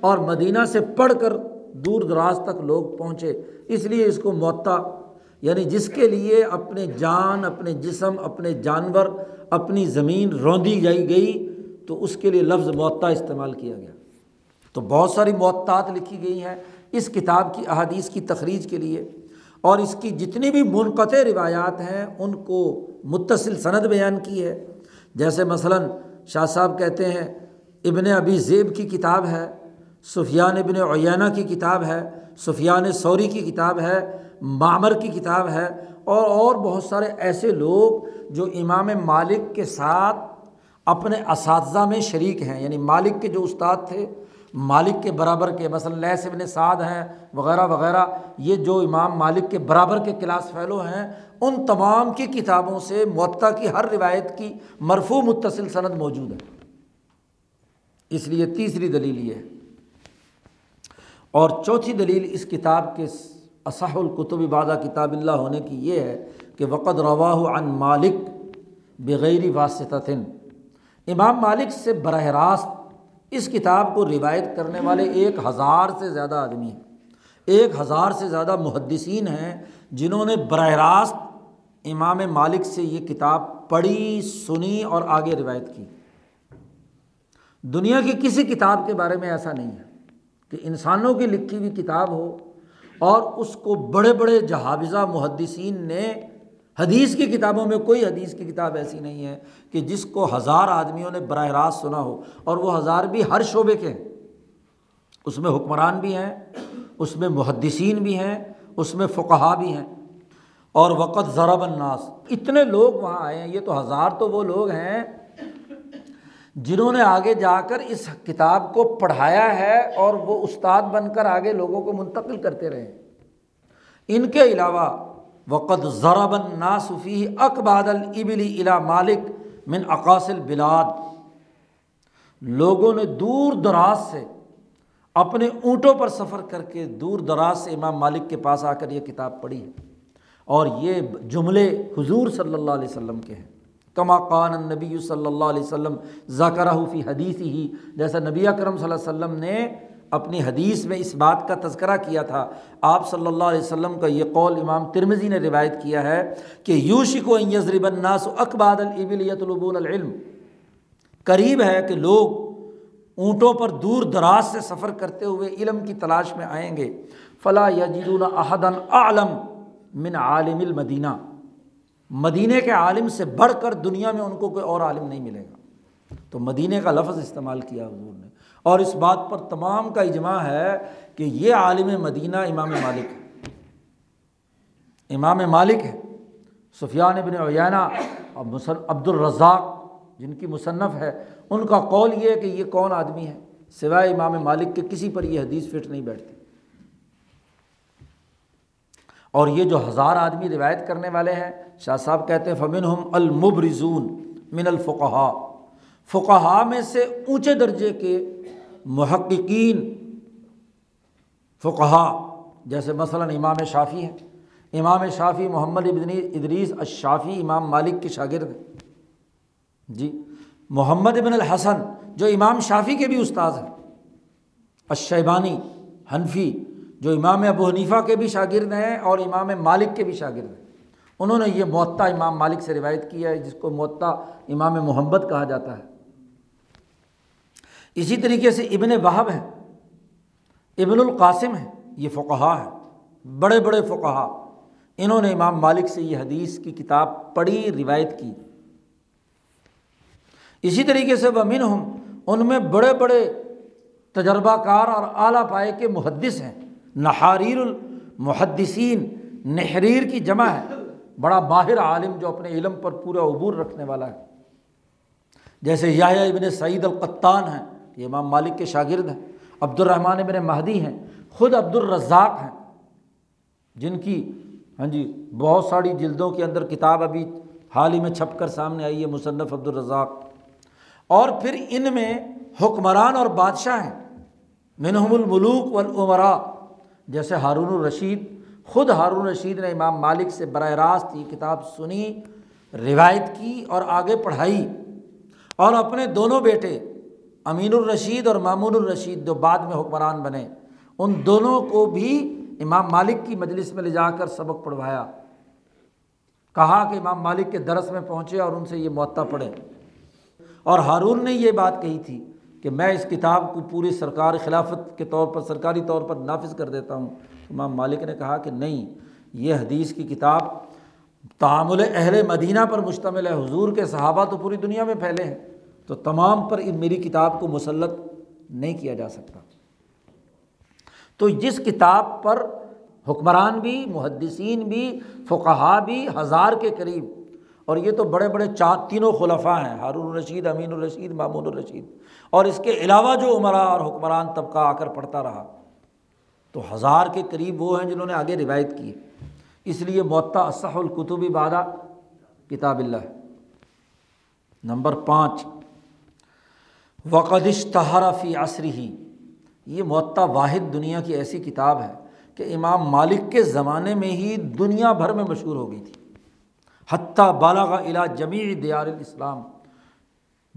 اور مدینہ سے پڑھ کر دور دراز تک لوگ پہنچے۔ اس لیے اس کو معطا یعنی جس کے لیے اپنے جان، اپنے جسم، اپنے جانور، اپنی زمین روندی جائی گئی، تو اس کے لیے لفظ معطا استعمال کیا گیا۔ تو بہت ساری معطات لکھی گئی ہیں اس کتاب کی، احادیث کی تخریج کے لیے۔ اور اس کی جتنی بھی منقطع روایات ہیں، ان کو متصل صنعت بیان کی ہے۔ جیسے مثلاً شاہ صاحب کہتے ہیں، ابن ابی زیب کی کتاب ہے سفیان ابن عیانہ کی کتاب ہے، سفیان سوری کی کتاب ہے، معمر کی کتاب ہے اور اور بہت سارے ایسے لوگ جو امام مالک کے ساتھ اپنے اساتذہ میں شریک ہیں۔ یعنی مالک کے جو استاد تھے، مالک کے برابر کے، مثلاً لیس ابن سعد ہیں، وغیرہ وغیرہ، یہ جو امام مالک کے برابر کے کلاس فیلو ہیں، ان تمام کی کتابوں سے معطا کی ہر روایت کی مرفوع متصل صنعت موجود ہے۔ اس لیے تیسری دلیل یہ ہے۔ اور چوتھی دلیل اس کتاب کے اصح القتب بادہ کتاب اللہ ہونے کی یہ ہے کہ وقت رواہ عن مالک بغیر واسطہ امام مالک سے براہ راست اس کتاب کو روایت کرنے والے ایک ہزار سے زیادہ آدمی ہیں۔ ایک ہزار سے زیادہ محدثین ہیں جنہوں نے براہ راست امام مالک سے یہ کتاب پڑھی، سنی اور آگے روایت کی۔ دنیا کی کسی کتاب کے بارے میں ایسا نہیں ہے۔ کہ انسانوں کی لکھی ہوئی کتاب ہو اور اس کو بڑے بڑے جہابزہ محدثین نے حدیث کی کتابوں میں کوئی حدیث کی کتاب ایسی نہیں ہے کہ جس کو ہزار آدمیوں نے براہ راست سنا ہو اور وہ ہزار بھی ہر شعبے کے ہیں۔ اس میں حکمران بھی ہیں، اس میں محدثین بھی ہیں، اس میں فقہا بھی ہیں۔ اور وقت ضرب الناس۔ اتنے لوگ وہاں آئے ہیں، یہ تو ہزار تو وہ لوگ ہیں جنہوں نے آگے جا کر اس کتاب کو پڑھایا ہے اور وہ استاد بن کر آگے لوگوں کو منتقل کرتے رہے ان کے علاوہ وقت ضرب ناصفی اقباد البلی الا مالک من اقاصل بلاد لوگوں نے دور دراز سے اپنے اونٹوں پر سفر کر کے دور دراز سے امام مالک کے پاس آ کر یہ کتاب پڑھی ہے۔ اور یہ جملے حضور صلی اللہ علیہ وسلم کے ہیں۔ کما قان نبی صلی اللہ علیہ وسلم ذاکرہ فی حدیث ہی جیسا نبی اکرم صلی اللہ علیہ وسلم نے اپنی حدیث میں اس بات کا تذکرہ کیا تھا، آپ صلی اللہ علیہ وسلم کا یہ قول امام ترمزی نے روایت کیا ہے کہ یوشک و یزرب الناس و اقباد البلیت البول العلم۔ قریب ہے کہ لوگ اونٹوں پر دور دراز سے سفر کرتے ہوئے علم کی تلاش میں آئیں گے۔ فلاں یجون احدن عالم من عالم المدینہ۔ مدینہ کے عالم سے بڑھ کر دنیا میں ان کو کوئی اور عالم نہیں ملے گا۔ تو مدینہ کا لفظ استعمال کیا حضور نے۔ اور اس بات پر تمام کا اجماع ہے کہ یہ عالم مدینہ امام مالک ہے۔ امام مالک ہے۔ سفیان ابن عیانہ اور عبد الرزاق جن کی مصنف ہے، ان کا قول یہ ہے کہ یہ کون آدمی ہے؟ سوائے امام مالک کے کسی پر یہ حدیث فٹ نہیں بیٹھتی۔ اور یہ جو ہزار آدمی روایت کرنے والے ہیں، شاہ صاحب کہتے ہیں فمن ہم المبرزون من الفقہ فقہ میں سے اونچے درجے کے محققین فقہ جیسے مثلاً امام شافی ہیں۔ امام شافی محمد ابن ادریس الشافی امام مالک کے شاگرد ہیں۔ جی محمد ابن الحسن، جو امام شافی کے بھی استاذ ہیں۔ اشیبانی حنفی جو امام ابو حنیفہ کے بھی شاگرد ہیں اور امام مالک کے بھی شاگرد ہیں۔ انہوں نے یہ معطا امام مالک سے روایت کیا ہے، جس کو معطا امام محمد کہا جاتا ہے۔ اسی طریقے سے ابن وہب ہیں، ابن القاسم ہے یہ فقہا ہے بڑے بڑے فقہا انہوں نے امام مالک سے یہ حدیث کی کتاب پڑھی، روایت کی۔ اسی طریقے سے وہ من ہوں ان میں بڑے بڑے تجربہ کار اور اعلیٰ پائے کے محدث ہیں۔ نحاریر المحدثین، نحریر کی جمع ہے۔ بڑا ماہر عالم جو اپنے علم پر پورا عبور رکھنے والا ہے۔ جیسے یا ابن سعید القطان ہیں، یہ امام مالک کے شاگرد ہیں۔ عبد الرحمٰن ابن مہدی ہیں، خود عبد الرزاق ہیں۔ جن کی ہاں جی بہت ساری جلدوں کے اندر کتاب ابھی حال ہی میں چھپ کر سامنے آئی ہے، مصنف عبد الرزاق اور پھر ان میں حکمران اور بادشاہ ہیں۔ منہم الملوک والعمراء جیسے ہارون الرشید، خود ہارون رشید نے امام مالک سے براہ راست یہ کتاب سنی، روایت کی اور آگے پڑھائی۔ اور اپنے دونوں بیٹے، امین الرشید اور مامون الرشید جو بعد میں حکمران بنے، ان دونوں کو بھی امام مالک کی مجلس میں لے جا کر سبق پڑھوایا۔ کہا کہ امام مالک کے درس میں پہنچے اور ان سے یہ معطا پڑھے۔ اور ہارون نے یہ بات کہی تھی کہ میں اس کتاب کو پوری سرکار خلافت کے طور پر، سرکاری طور پر نافذ کر دیتا ہوں۔ امام مالک نے کہا کہ نہیں، یہ حدیث کی کتاب تعامل اہل مدینہ پر مشتمل ہے۔ حضور کے صحابہ تو پوری دنیا میں پھیلے ہیں۔ تو تمام پر میری کتاب کو مسلط نہیں کیا جا سکتا۔ تو جس کتاب پر حکمران بھی، محدثین بھی فقہا بھی، ہزار کے قریب اور یہ تو بڑے بڑے چار تینوں خلفاء ہیں، ہارون الرشید، امین الرشید، مامون الرشید۔ اور اس کے علاوہ جو عمرہ اور حکمران طبقہ آ کر پڑھتا رہا، تو ہزار کے قریب وہ ہیں جنہوں نے آگے روایت کی۔ اس لیے معطا اسح القتبی بادہ کتاب اللہ۔ نمبر پانچ۔ وقدش تحرفی عصری ہی یہ معطا واحد دنیا کی ایسی کتاب ہے کہ امام مالک کے زمانے میں ہی دنیا بھر میں مشہور ہو گئی تھی۔ حتیٰ بالا الا جمیع دیار الاسلام۔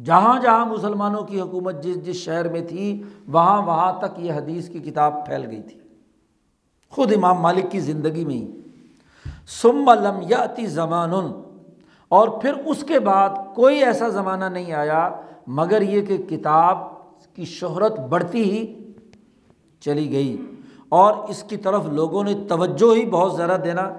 جہاں جہاں مسلمانوں کی حکومت جس جس شہر میں تھی، وہاں وہاں تک یہ حدیث کی کتاب پھیل گئی تھی۔ خود امام مالک کی زندگی میں ہی۔ سم لم یاتی زمان۔ اور پھر اس کے بعد کوئی ایسا زمانہ نہیں آیا، مگر یہ کہ کتاب کی شہرت بڑھتی ہی چلی گئی۔ اور اس کی طرف لوگوں نے توجہ ہی بہت زیادہ دینا۔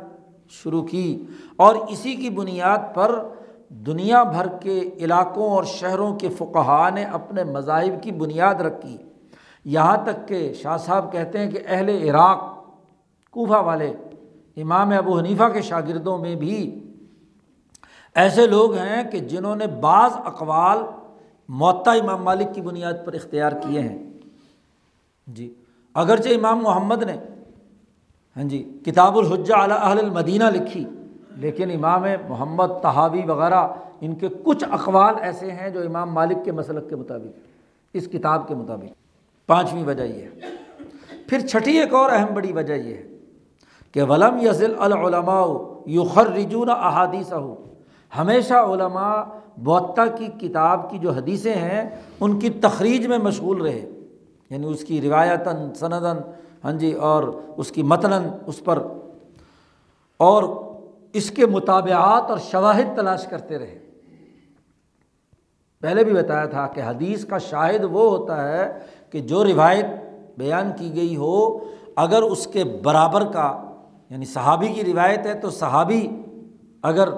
شروع کی اور اسی کی بنیاد پر دنیا بھر کے علاقوں اور شہروں کے فقہا نے اپنے مذاہب کی بنیاد رکھی۔ یہاں تک کہ شاہ صاحب کہتے ہیں کہ اہل عراق، کوفہ والے، امام ابو حنیفہ کے شاگردوں میں بھی ایسے لوگ ہیں کہ جنہوں نے بعض اقوال معطا امام مالک کی بنیاد پر اختیار کیے ہیں۔ جی اگرچہ امام محمد نے ہاں جی کتاب الحجہ علی اہل المدینہ لکھی۔ لیکن امام محمد تحاوی وغیرہ، ان کے کچھ اقوال ایسے ہیں جو امام مالک کے مسلک کے مطابق، اس کتاب کے مطابق۔ پانچویں وجہ یہ ہے۔ پھر چھٹی ایک اور اہم بڑی وجہ یہ ہے کہ ولم یزل العلماء یخر رجون احادیث ہو ہمیشہ علماء بعطا کی کتاب کی جو حدیثیں ہیں، ان کی تخریج میں مشغول رہے۔ یعنی اس کی روایتاً سندن ہاں جی اور اس کی متناً اس پر، اور اس کے مطابعات اور شواہد تلاش کرتے رہے۔ پہلے بھی بتایا تھا کہ حدیث کا شاہد وہ ہوتا ہے کہ جو روایت بیان کی گئی ہو، اگر اس کے برابر کا یعنی صحابی کی روایت ہے تو صحابی اگر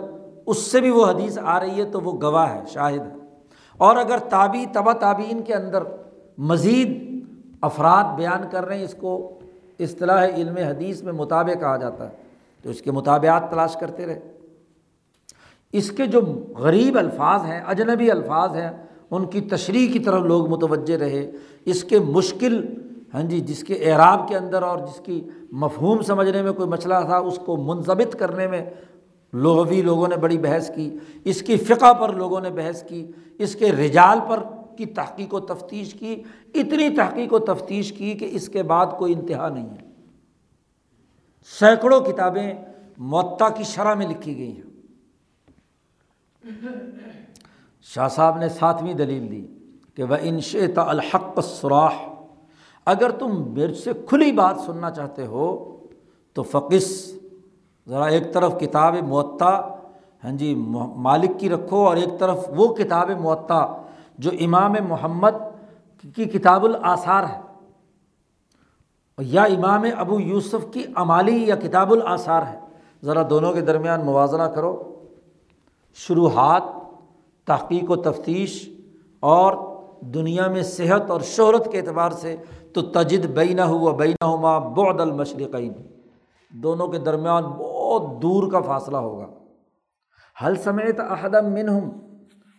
اس سے بھی وہ حدیث آ رہی ہے تو وہ گواہ ہے، شاہد ہے۔ اور اگر تابی تبا تابعین کے اندر مزید افراد بیان کر رہے ہیں، اس کو اصطلاح علم حدیث میں مطابق کہا جاتا ہے، تو اس کے مطابعات تلاش کرتے رہے۔ اس کے جو غریب الفاظ ہیں، اجنبی الفاظ ہیں، ان کی تشریح کی طرف لوگ متوجہ رہے۔ اس کے مشکل ہاں جی جس کے اعراب کے اندر اور جس کی مفہوم سمجھنے میں کوئی مسئلہ تھا، اس کو منظمت کرنے میں لغوی لوگوں نے بڑی بحث کی۔ اس کی فقہ پر لوگوں نے بحث کی۔ اس کے رجال پر کی تحقیق و تفتیش کی، اتنی تحقیق و تفتیش کی کہ اس کے بعد کوئی انتہا نہیں ہے۔ سینکڑوں کتابیں معطا کی شرح میں لکھی گئی ہیں۔ شاہ صاحب نے ساتویں دلیل دی کہ وہ انشیتا الحق سراح اگر تم میرے سے کھلی بات سننا چاہتے ہو تو فقص ذرا ایک طرف کتاب معطا ہاں جی مالک کی رکھو اور ایک طرف وہ کتاب معطا جو امام محمد کی کتاب الآثار ہے۔ یا امام ابو یوسف کی عمالی یا کتاب الآثار ہے۔ ذرا دونوں کے درمیان موازنہ کرو۔ شروحات، تحقیق و تفتیش اور دنیا میں صحت اور شہرت کے اعتبار سے تو تجد بینہ ہوا بینہ ہما بعد المشرقین۔ دونوں کے درمیان بہت دور کا فاصلہ ہوگا۔ حل سمیت احدم منہم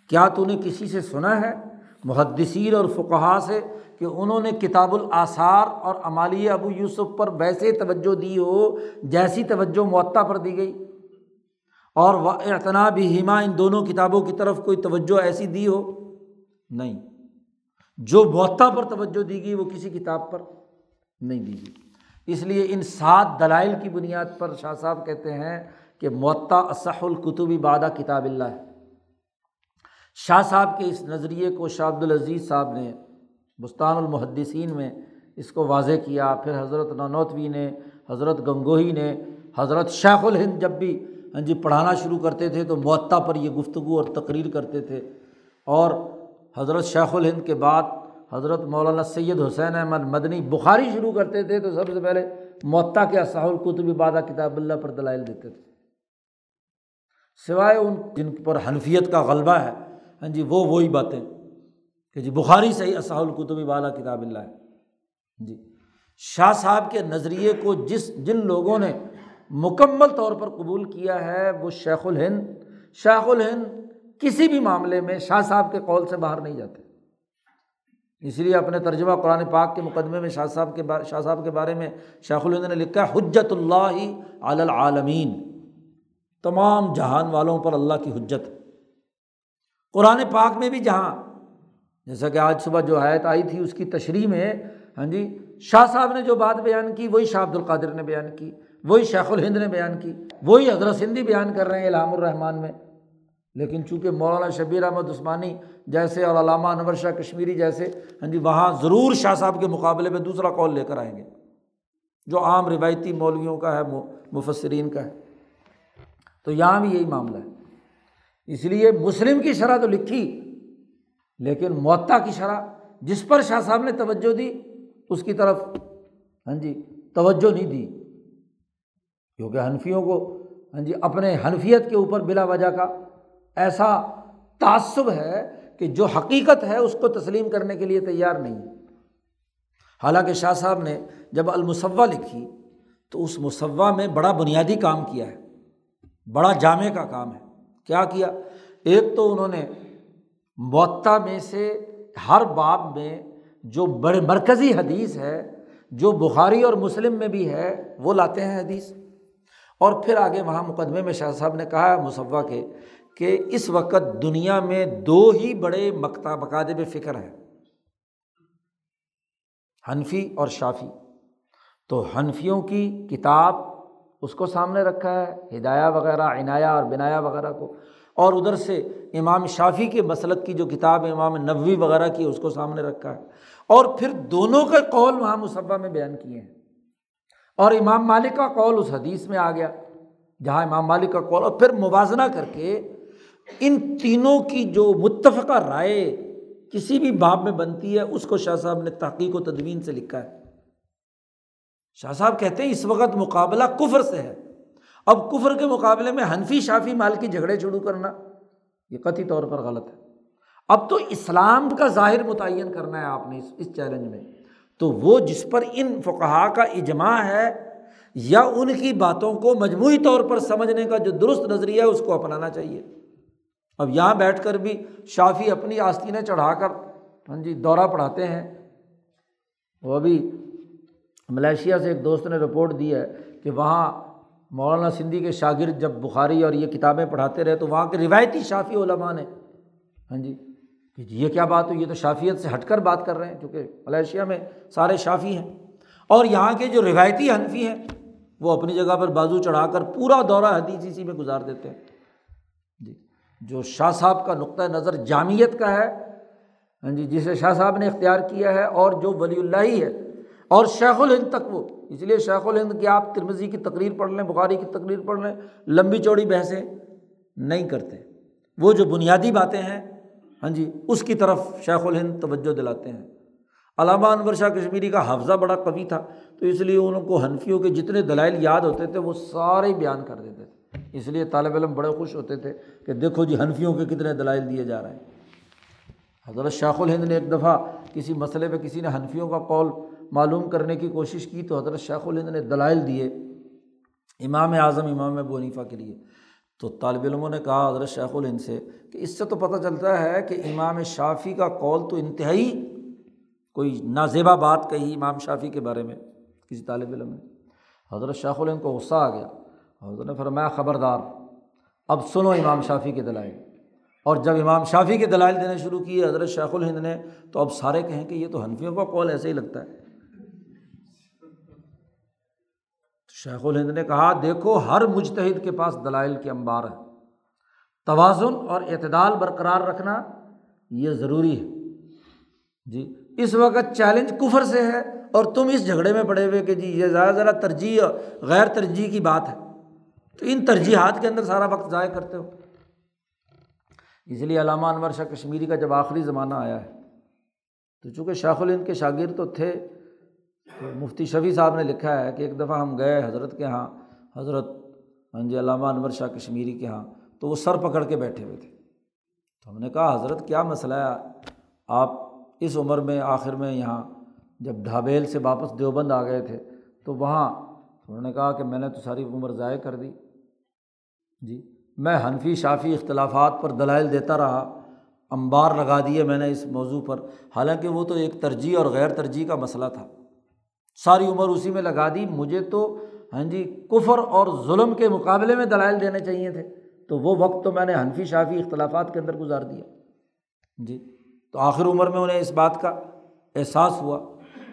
کیا تو نے کسی سے سنا ہے محدثین اور فقہا سے کہ انہوں نے کتاب الآثار اور عمالی ابو یوسف پر ویسے توجہ دی ہو جیسی توجہ معطا پر دی گئی؟ اور اعتناب ہما ان دونوں کتابوں کی طرف کوئی توجہ ایسی دی ہو؟ نہیں۔ جو معطا پر توجہ دی گئی وہ کسی کتاب پر نہیں دی گئی۔ اس لیے ان سات دلائل کی بنیاد پر شاہ صاحب کہتے ہیں کہ معطا اصح القتبی بادہ کتاب اللہ ہے۔ شاہ صاحب کے اس نظریے کو شاہ عبد العزیز صاحب نے بستان المحدثین میں اس کو واضح کیا، پھر حضرت نانوتوی نے، حضرت گنگوہی نے، حضرت شیخ الہند جب بھی ہاں جی پڑھانا شروع کرتے تھے تو معطا پر یہ گفتگو اور تقریر کرتے تھے۔ اور حضرت شیخ الہند کے بعد حضرت مولانا سید حسین احمد مدنی بخاری شروع کرتے تھے تو سب سے پہلے معطا کے اصح القتبی بادہ کتاب اللہ پر دلائل دیتے تھے۔ سوائے ان جن پر حنفیت کا غلبہ ہے ہاں جی وہ وہی باتیں کہ جی بخاری صحیح اصح القتبی بالا کتاب اللہ ہے۔ ہاں جی شاہ صاحب کے نظریے کو جس جن لوگوں نے مکمل طور پر قبول کیا ہے، وہ شیخ الہند۔ شیخ الہند کسی بھی معاملے میں شاہ صاحب کے قول سے باہر نہیں جاتے۔ اس لیے اپنے ترجمہ قرآن پاک کے مقدمے میں شاہ صاحب کے بارے شاہ صاحب کے بارے میں شیخ الہند نے لکھا ہے، حجت اللہ العالمین۔ تمام جہان والوں پر اللہ کی حجت۔ قرآن پاک میں بھی جہاں، جیسا کہ آج صبح جو حیت آئی تھی، اس کی تشریح میں ہاں جی شاہ صاحب نے جو بات بیان کی، وہی شاہ عبد القادر نے بیان کی، وہی شیخ الہند نے بیان کی، وہی حضرت سندھی بیان کر رہے ہیں علام الرحمان میں۔ لیکن چونکہ مولانا شبیر احمد عثمانی جیسے اور علامہ انور شاہ کشمیری جیسے ہاں جی وہاں ضرور شاہ صاحب کے مقابلے میں دوسرا کال لے کر آئیں گے، جو عام روایتی مولویوں کا ہے، مفسرین کا ہے۔ تو یہاں بھی یہی معاملہ ہے۔ اس لیے مسلم کی شرح تو لکھی، لیکن معطا کی شرح، جس پر شاہ صاحب نے توجہ دی، اس کی طرف ہاں جی توجہ نہیں دی۔ کیونکہ حنفیوں کو ہاں جی اپنے حنفیت کے اوپر بلا وجہ کا ایسا تعصب ہے کہ جو حقیقت ہے، اس کو تسلیم کرنے کے لیے تیار نہیں۔ حالانکہ شاہ صاحب نے جب المصوع لکھی، تو اس مصوع میں بڑا بنیادی کام کیا ہے، بڑا جامع کا کام ہے۔ کیا کیا؟ ایک تو انہوں نے معطا میں سے ہر باب میں جو بڑے مرکزی حدیث ہے، جو بخاری اور مسلم میں بھی ہے، وہ لاتے ہیں حدیث۔ اور پھر آگے وہاں مقدمے میں شاہ صاحب نے کہا مصوع کے، کہ اس وقت دنیا میں دو ہی بڑے مکتا مقادب فکر ہیں۔ حنفی اور شافی۔ تو حنفیوں کی کتاب اس کو سامنے رکھا ہے، ہدایہ وغیرہ عنایا اور بنایا وغیرہ کو۔ اور ادھر سے امام شافی کے مسلک کی جو کتاب ہے، امام نبوی وغیرہ کی، اس کو سامنے رکھا ہے۔ اور پھر دونوں کے قول وہاں مصبہ میں بیان کیے ہیں۔ اور امام مالک کا قول اس حدیث میں آ گیا، جہاں امام مالک کا قول۔ اور پھر موازنہ کر کے ان تینوں کی جو متفقہ رائے کسی بھی باب میں بنتی ہے، اس کو شاہ صاحب نے تحقیق و تدوین سے لکھا ہے۔ شاہ صاحب کہتے ہیں اس وقت مقابلہ کفر سے ہے۔ اب کفر کے مقابلے میں حنفی شافی مال کی جھگڑے شروع کرنا، یہ قطعی طور پر غلط ہے۔ اب تو اسلام کا ظاہر متعین کرنا ہے آپ نے اس چیلنج میں۔ تو وہ جس پر ان فقہا کا اجماع ہے یا ان کی باتوں کو مجموعی طور پر سمجھنے کا جو درست نظریہ ہے، اس کو اپنانا چاہیے۔ اب یہاں بیٹھ کر بھی شافی اپنی آستینیں چڑھا کر ہاں جی دورہ پڑھاتے ہیں۔ وہ ابھی ملیشیا سے ایک دوست نے رپورٹ دی ہے کہ وہاں مولانا سندھی کے شاگرد جب بخاری اور یہ کتابیں پڑھاتے رہے تو وہاں کے روایتی شافی علماء نے ہاں جی کہ جی یہ کیا بات ہو یہ تو شافیت سے ہٹ کر بات کر رہے ہیں، چونکہ ملیشیا میں سارے شافی ہیں۔ اور یہاں کے جو روایتی حنفی ہیں، وہ اپنی جگہ پر بازو چڑھا کر پورا دورہ حدیث اسی میں گزار دیتے ہیں۔ جی جو شاہ صاحب کا نقطۂ نظر جامعت کا ہے ہاں جی جسے شاہ صاحب نے اختیار کیا ہے اور جو ولی اللہ ہی ہے اور شیخ الہند تک وہ۔ اس لیے شیخ الہند کی آپ ترمزی کی تقریر پڑھ لیں، بخاری کی تقریر پڑھ لیں، لمبی چوڑی بحثیں نہیں کرتے۔ وہ جو بنیادی باتیں ہیں ہاں جی اس کی طرف شیخ الہند توجہ دلاتے ہیں۔ علامہ انور شاہ کشمیری کا حفظہ بڑا قوی تھا، تو اس لیے ان کو حنفیوں کے جتنے دلائل یاد ہوتے تھے، وہ سارے بیان کر دیتے تھے۔ اس لیے طالب علم بڑے خوش ہوتے تھے کہ دیکھو جی حنفیوں کے کتنے دلائل دیے جا رہے ہیں۔ حضرت شاخ الہند نے ایک دفعہ کسی مسئلے پہ کسی نے حنفیوں کا قول معلوم کرنے کی کوشش کی تو حضرت شاخ الہند نے دلائل دیے امام اعظم، امام بنیفا کے لیے۔ تو طالب علموں نے کہا حضرت شیخ الہند سے کہ اس سے تو پتہ چلتا ہے کہ امام شافی کا قول تو انتہائی کوئی نازیبہ بات کہی امام شافی کے بارے میں کسی طالب علم نے۔ حضرت شیخ الہند کو غصہ آ گیا۔ حضرت نے فرمایا، خبردار، اب سنو امام شافی کے دلائل۔ اور جب امام شافی کے دلائل دینے شروع کیے حضرت شیخ الہند نے تو اب سارے کہیں کہ یہ تو حنفیوں کا قول ایسے ہی لگتا ہے۔ شیخ الہند نے کہا، دیکھو، ہر مجتہد کے پاس دلائل کے انبار ہے توازن اور اعتدال برقرار رکھنا یہ ضروری ہے۔ جی اس وقت چیلنج کفر سے ہے اور تم اس جھگڑے میں پڑے ہوئے کہ جی یہ ذرا ذرا ترجیح اور غیر ترجیح کی بات ہے۔ تو ان ترجیحات کے اندر سارا وقت ضائع کرتے ہو۔ اس لیے علامہ انور شاہ کشمیری کا جب آخری زمانہ آیا ہے، تو چونکہ شیخ الہند کے شاگرد تو تھے مفتی شفیع صاحب نے لکھا ہے کہ ایک دفعہ ہم گئے حضرت کے یہاں حضرت ہاں جی علامہ انور شاہ کشمیری کے یہاں تو وہ سر پکڑ کے بیٹھے ہوئے تھے۔ تو ہم نے کہا، حضرت، کیا مسئلہ ہے؟ آپ اس عمر میں، آخر میں یہاں جب ڈھابیل سے واپس دیوبند آ گئے تھے، تو وہاں انہوں نے کہا کہ میں نے تو ساری عمر ضائع کر دی۔ جی میں حنفی شافی اختلافات پر دلائل دیتا رہا امبار لگا دیے میں نے اس موضوع پر۔ حالانکہ وہ تو ایک ترجیح اور غیر ترجیح کا مسئلہ تھا۔ ساری عمر اسی میں لگا دی۔ مجھے تو ہاں جی کفر اور ظلم کے مقابلے میں دلائل دینے چاہیے تھے۔ تو وہ وقت تو میں نے حنفی، شافی اختلافات کے اندر گزار دیا۔ جی تو آخر عمر میں انہیں اس بات کا احساس ہوا۔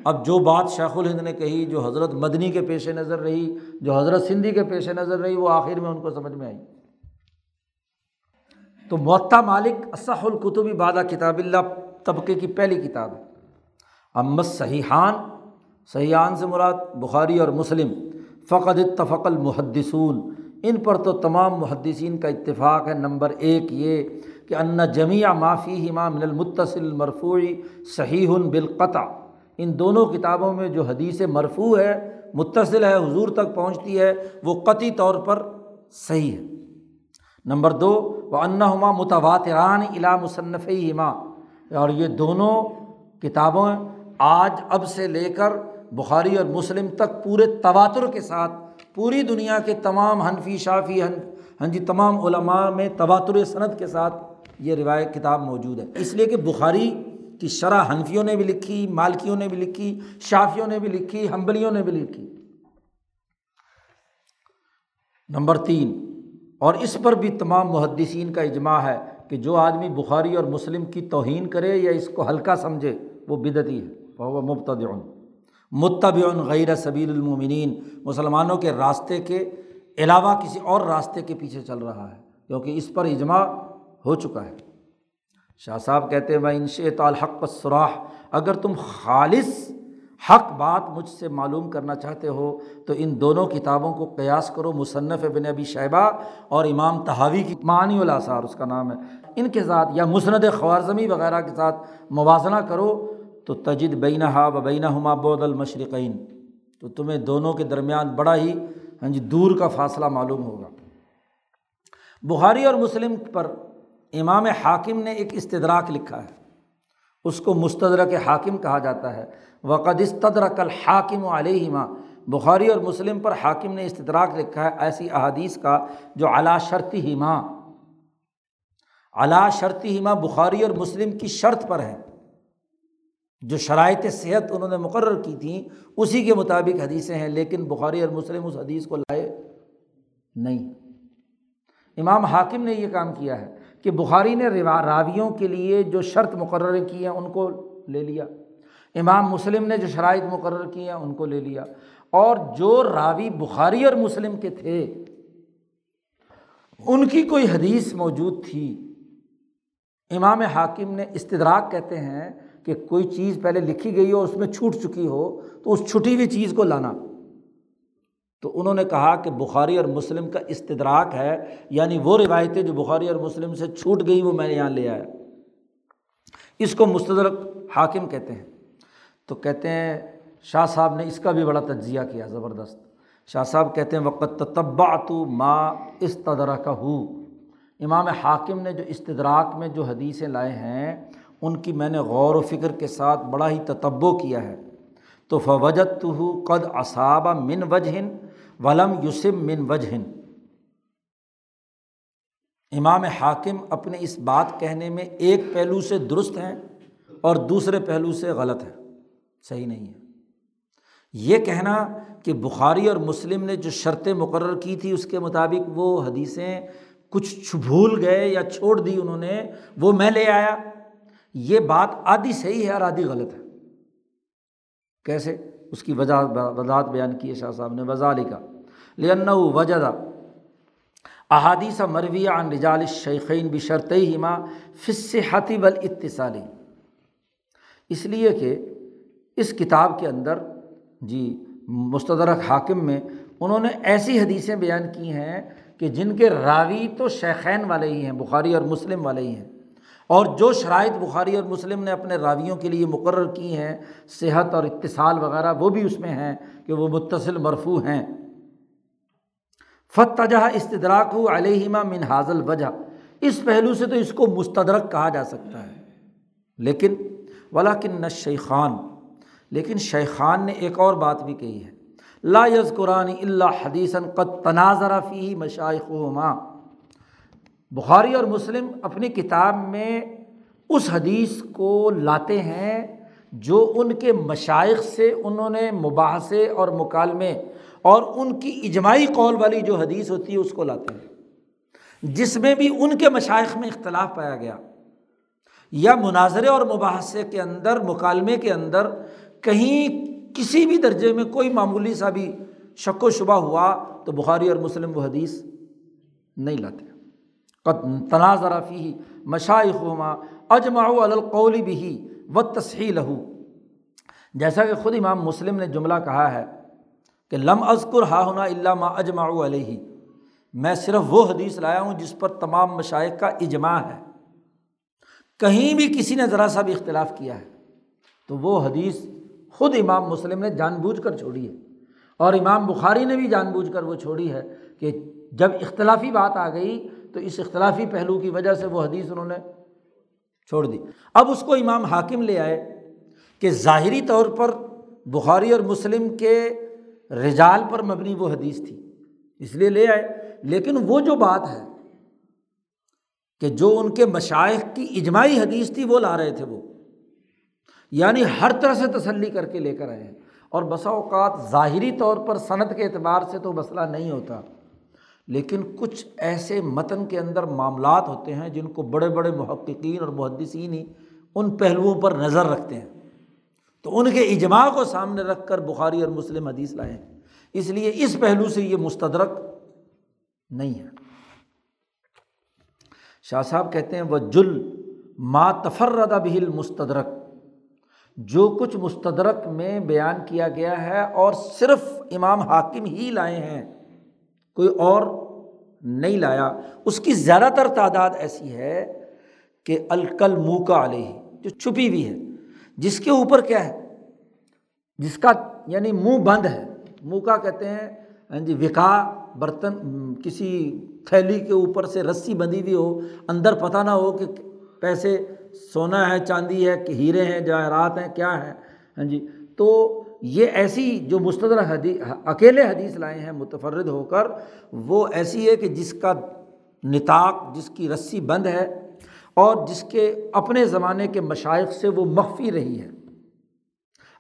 اب جو بات شیخ الہند نے کہی، جو حضرت مدنی کے پیش نظر رہی، جو حضرت سندھی کے پیش نظر رہی، وہ آخر میں ان کو سمجھ میں آئی۔ تو معطا مالک اسح القتبی بادہ کتاب اللہ، طبقے کی پہلی کتاب ہے۔ امت صحیحان سیان سے مراد بخاری اور مسلم. فقد اتفق المحدثون. ان پر تو تمام محدثین کا اتفاق ہے. نمبر ایک یہ کہ ان جمیع معافی ہما من المتصل مرفوعی صحیح بالقطع. ان دونوں کتابوں میں جو حدیث مرفوع ہے، متصل ہے، حضور تک پہنچتی ہے، وہ قطعی طور پر صحیح ہے. نمبر دو وہ انہما متواتران الا مصنف ہما اور یہ دونوں کتابوں آج اب سے لے کر بخاری اور مسلم تک پورے تواتر کے ساتھ، پوری دنیا کے تمام حنفی، شافی، ہن جی تمام علماء میں تواتر صنعت کے ساتھ یہ روایت، کتاب موجود ہے۔ اس لیے کہ بخاری کی شرح حنفیوں نے بھی لکھی، مالکیوں نے بھی لکھی، شافیوں نے بھی لکھی ہمبلیوں نے بھی لکھی۔ نمبر تین، اور اس پر بھی تمام محدثین کا اجماع ہے کہ جو آدمی بخاری اور مسلم کی توہین کرے یا اس کو ہلکا سمجھے، وہ بدتی ہے وہ مبتد متبع غیر سبیل المومنین مسلمانوں کے راستے کے علاوہ کسی اور راستے کے پیچھے چل رہا ہے، کیونکہ اس پر اجماع ہو چکا ہے۔ شاہ صاحب کہتے ہیں میں انشے الحق سراح اگر تم خالص حق بات مجھ سے معلوم کرنا چاہتے ہو، تو ان دونوں کتابوں کو قیاس کرو، مصنف بن ابی شیبہ اور امام تحاوی کی معنی الاثار اس کا نام ہے۔ ان کے ساتھ یا مسند خوارزمی وغیرہ کے ساتھ موازنہ کرو تو تجد بینہ ہا و بینہ ہما بود المشرقین۔ تو تمہیں دونوں کے درمیان بڑا ہی ہاں جی دور کا فاصلہ معلوم ہوگا۔ بخاری اور مسلم پر امام حاکم نے ایک استدراک لکھا ہے۔ اس کو مستدرک حاکم کہا جاتا ہے۔ وقد استدرک الحاکم علیہما بخاری اور مسلم پر حاکم نے استدراک لکھا ہے ایسی احادیث کا جو علا شرطی ہما علا شرطی ہما بخاری اور مسلم کی شرط پر ہے جو شرائط صحت انہوں نے مقرر کی تھیں، اسی کے مطابق حدیثیں ہیں، لیکن بخاری اور مسلم اس حدیث کو لائے نہیں۔ امام حاکم نے یہ کام کیا ہے کہ بخاری نے راویوں کے لیے جو شرط مقرر کی ہیں ان کو لے لیا۔ امام مسلم نے جو شرائط مقرر کی ہیں ان کو لے لیا۔ اور جو راوی بخاری اور مسلم کے تھے، ان کی کوئی حدیث موجود تھی۔ امام حاکم نے استدراک کہتے ہیں کہ کوئی چیز پہلے لکھی گئی ہو، اس میں چھوٹ چکی ہو، تو اس چھٹی ہوئی چیز کو لانا۔ تو انہوں نے کہا کہ بخاری اور مسلم کا استدراک ہے یعنی وہ روایتیں جو بخاری اور مسلم سے چھوٹ گئی، وہ میں نے یہاں لے آیا۔ اس کو مستدرک حاکم کہتے ہیں۔ تو کہتے ہیں، شاہ صاحب نے اس کا بھی بڑا تجزیہ کیا، زبردست۔ شاہ صاحب کہتے ہیں وقت تتبا تو ماں اس تدرا کا ہو امام حاکم نے جو استدراک میں جو حدیثیں لائے ہیں ان کی میں نے غور و فکر کے ساتھ بڑا ہی تتبو کیا ہے۔ تو فوجت تو ہو قد اصابہ من وجہن ولم یوسم من وجہن۔ امام حاکم اپنے اس بات کہنے میں ایک پہلو سے درست ہیں اور دوسرے پہلو سے غلط ہے صحیح نہیں ہے۔ یہ کہنا کہ بخاری اور مسلم نے جو شرطیں مقرر کی تھی اس کے مطابق وہ حدیثیں کچھ بھول گئے یا چھوڑ دی انہوں نے، وہ میں لے آیا۔ یہ بات آدھی صحیح ہے اور آدھی غلط ہے۔ کیسے؟ اس کی وجہ وضاحت بیان کی ہے شاہ صاحب نے۔ وضا لکھا لن وجہ احادیث مرویہ عن رجال شیخین بھی شرط ہما فص حتیب الاتصالی اس لیے کہ اس کتاب کے اندر جی مستدرک حاکم میں انہوں نے ایسی حدیثیں بیان کی ہیں کہ جن کے راوی تو شیخین والے ہی ہیں، بخاری اور مسلم والے ہی ہیں۔ اور جو شرائط بخاری اور مسلم نے اپنے راویوں کے لیے مقرر کی ہیں، صحت اور اتصال وغیرہ، وہ بھی اس میں ہیں کہ وہ متصل، مرفوع ہیں۔ فتجہ استدراک علیہما من حاضل وجہ اس پہلو سے تو اس کو مستدرک کہا جا سکتا ہے۔ لیکن ولاکن نہ شیخان لیکن شیخان نے ایک اور بات بھی کہی ہے۔ لا یز قرآن اللہ حدیثاً قط تناظر فی مشائق ماں بخاری اور مسلم اپنی کتاب میں اس حدیث کو لاتے ہیں جو ان کے مشائق سے انہوں نے مباحثے اور مکالمے اور ان کی اجماعی قول والی جو حدیث ہوتی ہے اس کو لاتے ہیں۔ جس میں بھی ان کے مشائق میں اختلاف پایا گیا۔ یا مناظرے اور مباحثے کے اندر، مکالمے کے اندر کہیں کسی بھی درجے میں کوئی معمولی سا بھی شک و شبہ ہوا تو بخاری اور مسلم وہ حدیث نہیں لاتے۔ تنازع فی مشائق ہوما اجماع القولی بھی و تصحیح لہو جیسا کہ خود امام مسلم نے جملہ کہا ہے کہ لم ازکر ہا ہونا اللہ ما اجماع علیہ۔ میں صرف وہ حدیث لایا ہوں جس پر تمام مشائق کا اجماع ہے۔ کہیں بھی کسی نے ذرا سا بھی اختلاف کیا ہے۔ تو وہ حدیث خود امام مسلم نے جان بوجھ کر چھوڑی ہے۔ اور امام بخاری نے بھی جان بوجھ کر وہ چھوڑی ہے کہ جب اختلافی بات آ گئی تو اس اختلافی پہلو کی وجہ سے وہ حدیث انہوں نے چھوڑ دی۔ اب اس کو امام حاکم لے آئے کہ ظاہری طور پر بخاری اور مسلم کے رجال پر مبنی وہ حدیث تھی، اس لیے لے آئے۔ لیکن وہ جو بات ہے کہ جو ان کے مشائق کی اجماعی حدیث تھی وہ لا رہے تھے وہ یعنی ہر طرح سے تسلی کر کے لے کر آئے ہیں۔ اور بسا اوقات ظاہری طور پر صنعت کے اعتبار سے تو مسئلہ نہیں ہوتا۔ لیکن کچھ ایسے متن کے اندر معاملات ہوتے ہیں جن کو بڑے بڑے محققین اور محدثین ہی ان پہلوؤں پر نظر رکھتے ہیں۔ تو ان کے اجماع کو سامنے رکھ کر بخاری اور مسلم حدیث لائے ہیں اس لیے اس پہلو سے یہ مستدرک نہیں ہے۔ شاہ صاحب کہتے ہیں وہ جل ما تفرد بہل مستدرک جو کچھ مستدرک میں بیان کیا گیا ہے اور صرف امام حاکم ہی لائے ہیں، کوئی اور نہیں لایا۔ اس کی زیادہ تر تعداد ایسی ہے کہ الکل منہ کا علیہ، جو چھپی ہوئی ہے۔ جس کے اوپر کیا ہے؟ جس کا یعنی منہ بند ہے۔ منہ کا کہتے ہیں ہاں جی وکا برتن، کسی تھیلی کے اوپر سے رسی بندھی ہوئی ہو، اندر پتہ نہ ہو کہ پیسے سونا ہے، چاندی ہے کہ ہیرے ہیں، جواہرات ہیں، کیا ہے ہاں جی۔ تو یہ ایسی جو مستدر حدیث اکیلے حدیث لائے ہیں، متفرد ہو کر، وہ ایسی ہے کہ جس کا نتاق جس کی رسی بند ہے اور جس کے اپنے زمانے کے مشائق سے وہ مخفی رہی ہے۔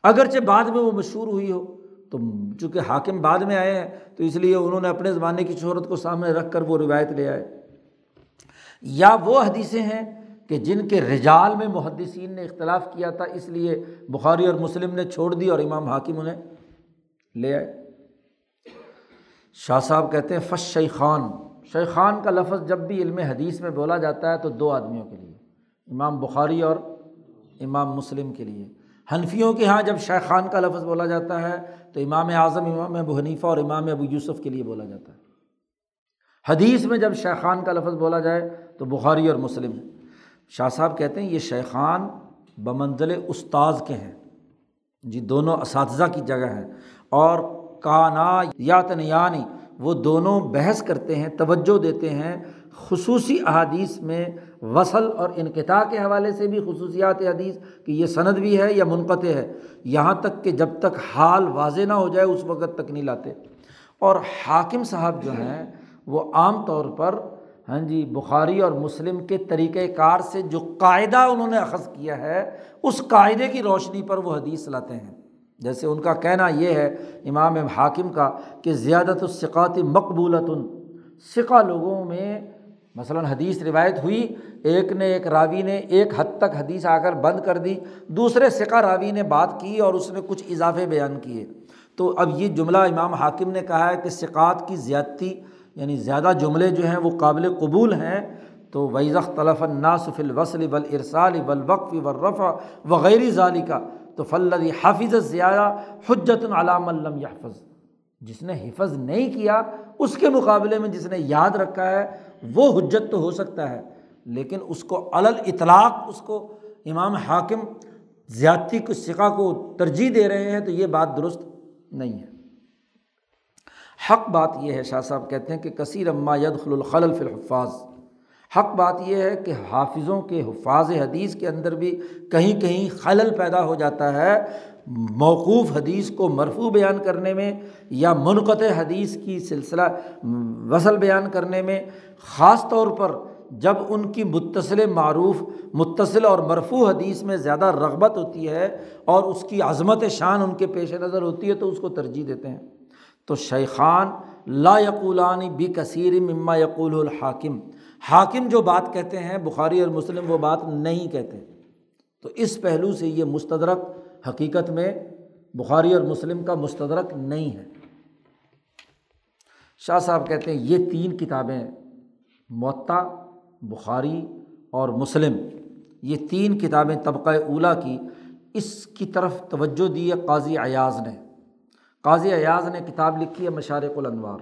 اگرچہ بعد میں وہ مشہور ہوئی ہو، تو چونکہ حاکم بعد میں آئے ہیں، تو اس لیے انہوں نے اپنے زمانے کی شہرت کو سامنے رکھ کر وہ روایت لے آئے۔ یا وہ حدیثیں ہیں کہ جن کے رجال میں محدثین نے اختلاف کیا تھا، اس لیے بخاری اور مسلم نے چھوڑ دی اور امام حاکم انہیں لے آئے۔ شاہ صاحب کہتے ہیں، فش شیخان۔ شیخان کا لفظ جب بھی علم حدیث میں بولا جاتا ہے تو دو آدمیوں کے لیے، امام بخاری اور امام مسلم کے لیے۔ حنفیوں کے یہاں جب شیخان کا لفظ بولا جاتا ہے تو امام اعظم، امام ابو حنیفہ اور امام ابو یوسف کے لیے بولا جاتا ہے۔ حدیث میں جب شیخان کا لفظ بولا جائے تو بخاری اور مسلم۔ شاہ صاحب کہتے ہیں یہ شیخان بمنزل استاذ کے ہیں۔ جی دونوں اساتذہ کی جگہ ہیں۔ اور کانا یا تنیانی وہ دونوں بحث کرتے ہیں، توجہ دیتے ہیں۔ خصوصی احادیث میں وصل اور انقطاع کے حوالے سے بھی خصوصیات حدیث کہ یہ سند بھی ہے یا منقطع ہے۔ یہاں تک کہ جب تک حال واضح نہ ہو جائے، اس وقت تک نہیں لاتے۔ اور حاکم صاحب جو ہیں، وہ عام طور پر ہاں جی بخاری اور مسلم کے طریقۂ کار سے جو قاعدہ انہوں نے اخذ کیا ہے، اس قاعدے کی روشنی پر وہ حدیث لاتے ہیں۔ جیسے ان کا کہنا یہ ہے، امام حاکم کا، کہ زیادت الثقات مقبولت سقہ لوگوں میں مثلاً حدیث روایت ہوئی، ایک نے ایک راوی نے ایک حد تک حدیث آ کر بند کر دی، دوسرے سکہ راوی نے بات کی اور اس نے کچھ اضافے بیان کیے۔ تو اب یہ جملہ امام حاکم نے کہا ہے کہ ثقات کی زیادتی یعنی زیادہ جملے جو ہیں وہ قابل قبول ہیں، تو ویزخ طلف الناصف الوصل بل ارسال بل وقف رفع وغیرہ ظالی کا تو فلدی حافظ زیادہ حجت العلام علم یافظ جس نے حفظ نہیں کیا، اس کے مقابلے میں جس نے یاد رکھا ہے، وہ حجت تو ہو سکتا ہے، لیکن اس کو علل اطلاق اس کو امام حاکم زیادتی کو سکا کو ترجیح دے رہے ہیں، تو یہ بات درست نہیں ہے۔ حق بات یہ ہے شاہ صاحب کہتے ہیں کہ کثیر اما ید الخل فی الحفاظ۔ حق بات یہ ہے کہ حافظوں کے حفاظ حدیث کے اندر بھی کہیں کہیں خلل پیدا ہو جاتا ہے، موقوف حدیث کو مرفوع بیان کرنے میں یا منقطع حدیث کی سلسلہ وصل بیان کرنے میں۔ خاص طور پر جب ان کی متصل معروف، متصل اور مرفوع حدیث میں زیادہ رغبت ہوتی ہے اور اس کی عظمت شان ان کے پیش نظر ہوتی ہے تو اس کو ترجیح دیتے ہیں۔ تو شیخان لا یقولانی بی کثیر مما یقول الحاکم۔ حاکم جو بات کہتے ہیں، بخاری اور مسلم وہ بات نہیں کہتے۔ تو اس پہلو سے یہ مستدرک حقیقت میں بخاری اور مسلم کا مستدرک نہیں ہے۔ شاہ صاحب کہتے ہیں، یہ تین کتابیں معطا بخاری اور مسلم۔ یہ تین کتابیں طبقۂ اولا کی۔ اس کی طرف توجہ دی ہے، قاضی ایاز نے۔ قاضی ایاز نے کتاب لکھی ہے مشارق الانوار۔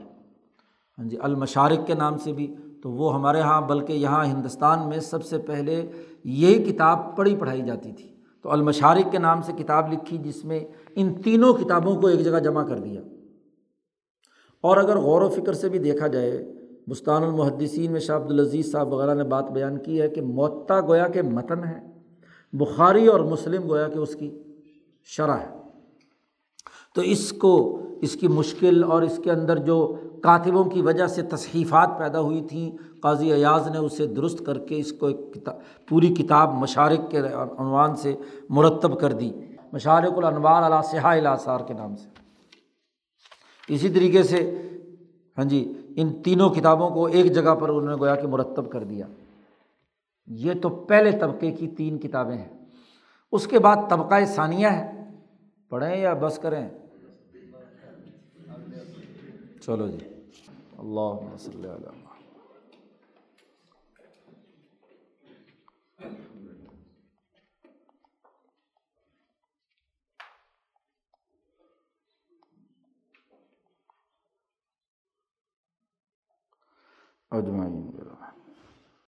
ہاں جی المشارق کے نام سے بھی۔ تو وہ ہمارے یہاں بلکہ یہاں ہندوستان میں سب سے پہلے یہی کتاب پڑھی پڑھائی جاتی تھی۔ تو المشارق کے نام سے کتاب لکھی، جس میں ان تینوں کتابوں کو ایک جگہ جمع کر دیا۔ اور اگر غور و فکر سے بھی دیکھا جائے، بستان المحدثین میں شاہ عبدالعزیز صاحب وغیرہ نے بات بیان کی ہے کہ معطا گویا کے متن ہے بخاری اور مسلم گویا کہ اس کی شرح ہے۔ تو اس کو، اس کی مشکل اور اس کے اندر جو کاتبوں کی وجہ سے تصحیفات پیدا ہوئی تھیں، قاضی ایاز نے اسے درست کر کے اس کو ایک کتاب پوری کتاب مشارق کے عنوان سے مرتب کر دی۔ مشارق الانوار علیٰ سہا الاثار کے نام سے۔ اسی طریقے سے ہاں جی ان تینوں کتابوں کو ایک جگہ پر انہوں نے گویا کہ مرتب کر دیا۔ یہ تو پہلے طبقے کی تین کتابیں ہیں۔ اس کے بعد طبقۂ ثانیہ ہے۔ پڑھیں یا بس کریں؟ چلو جی۔ اللہ صلی اللہ اجمعین۔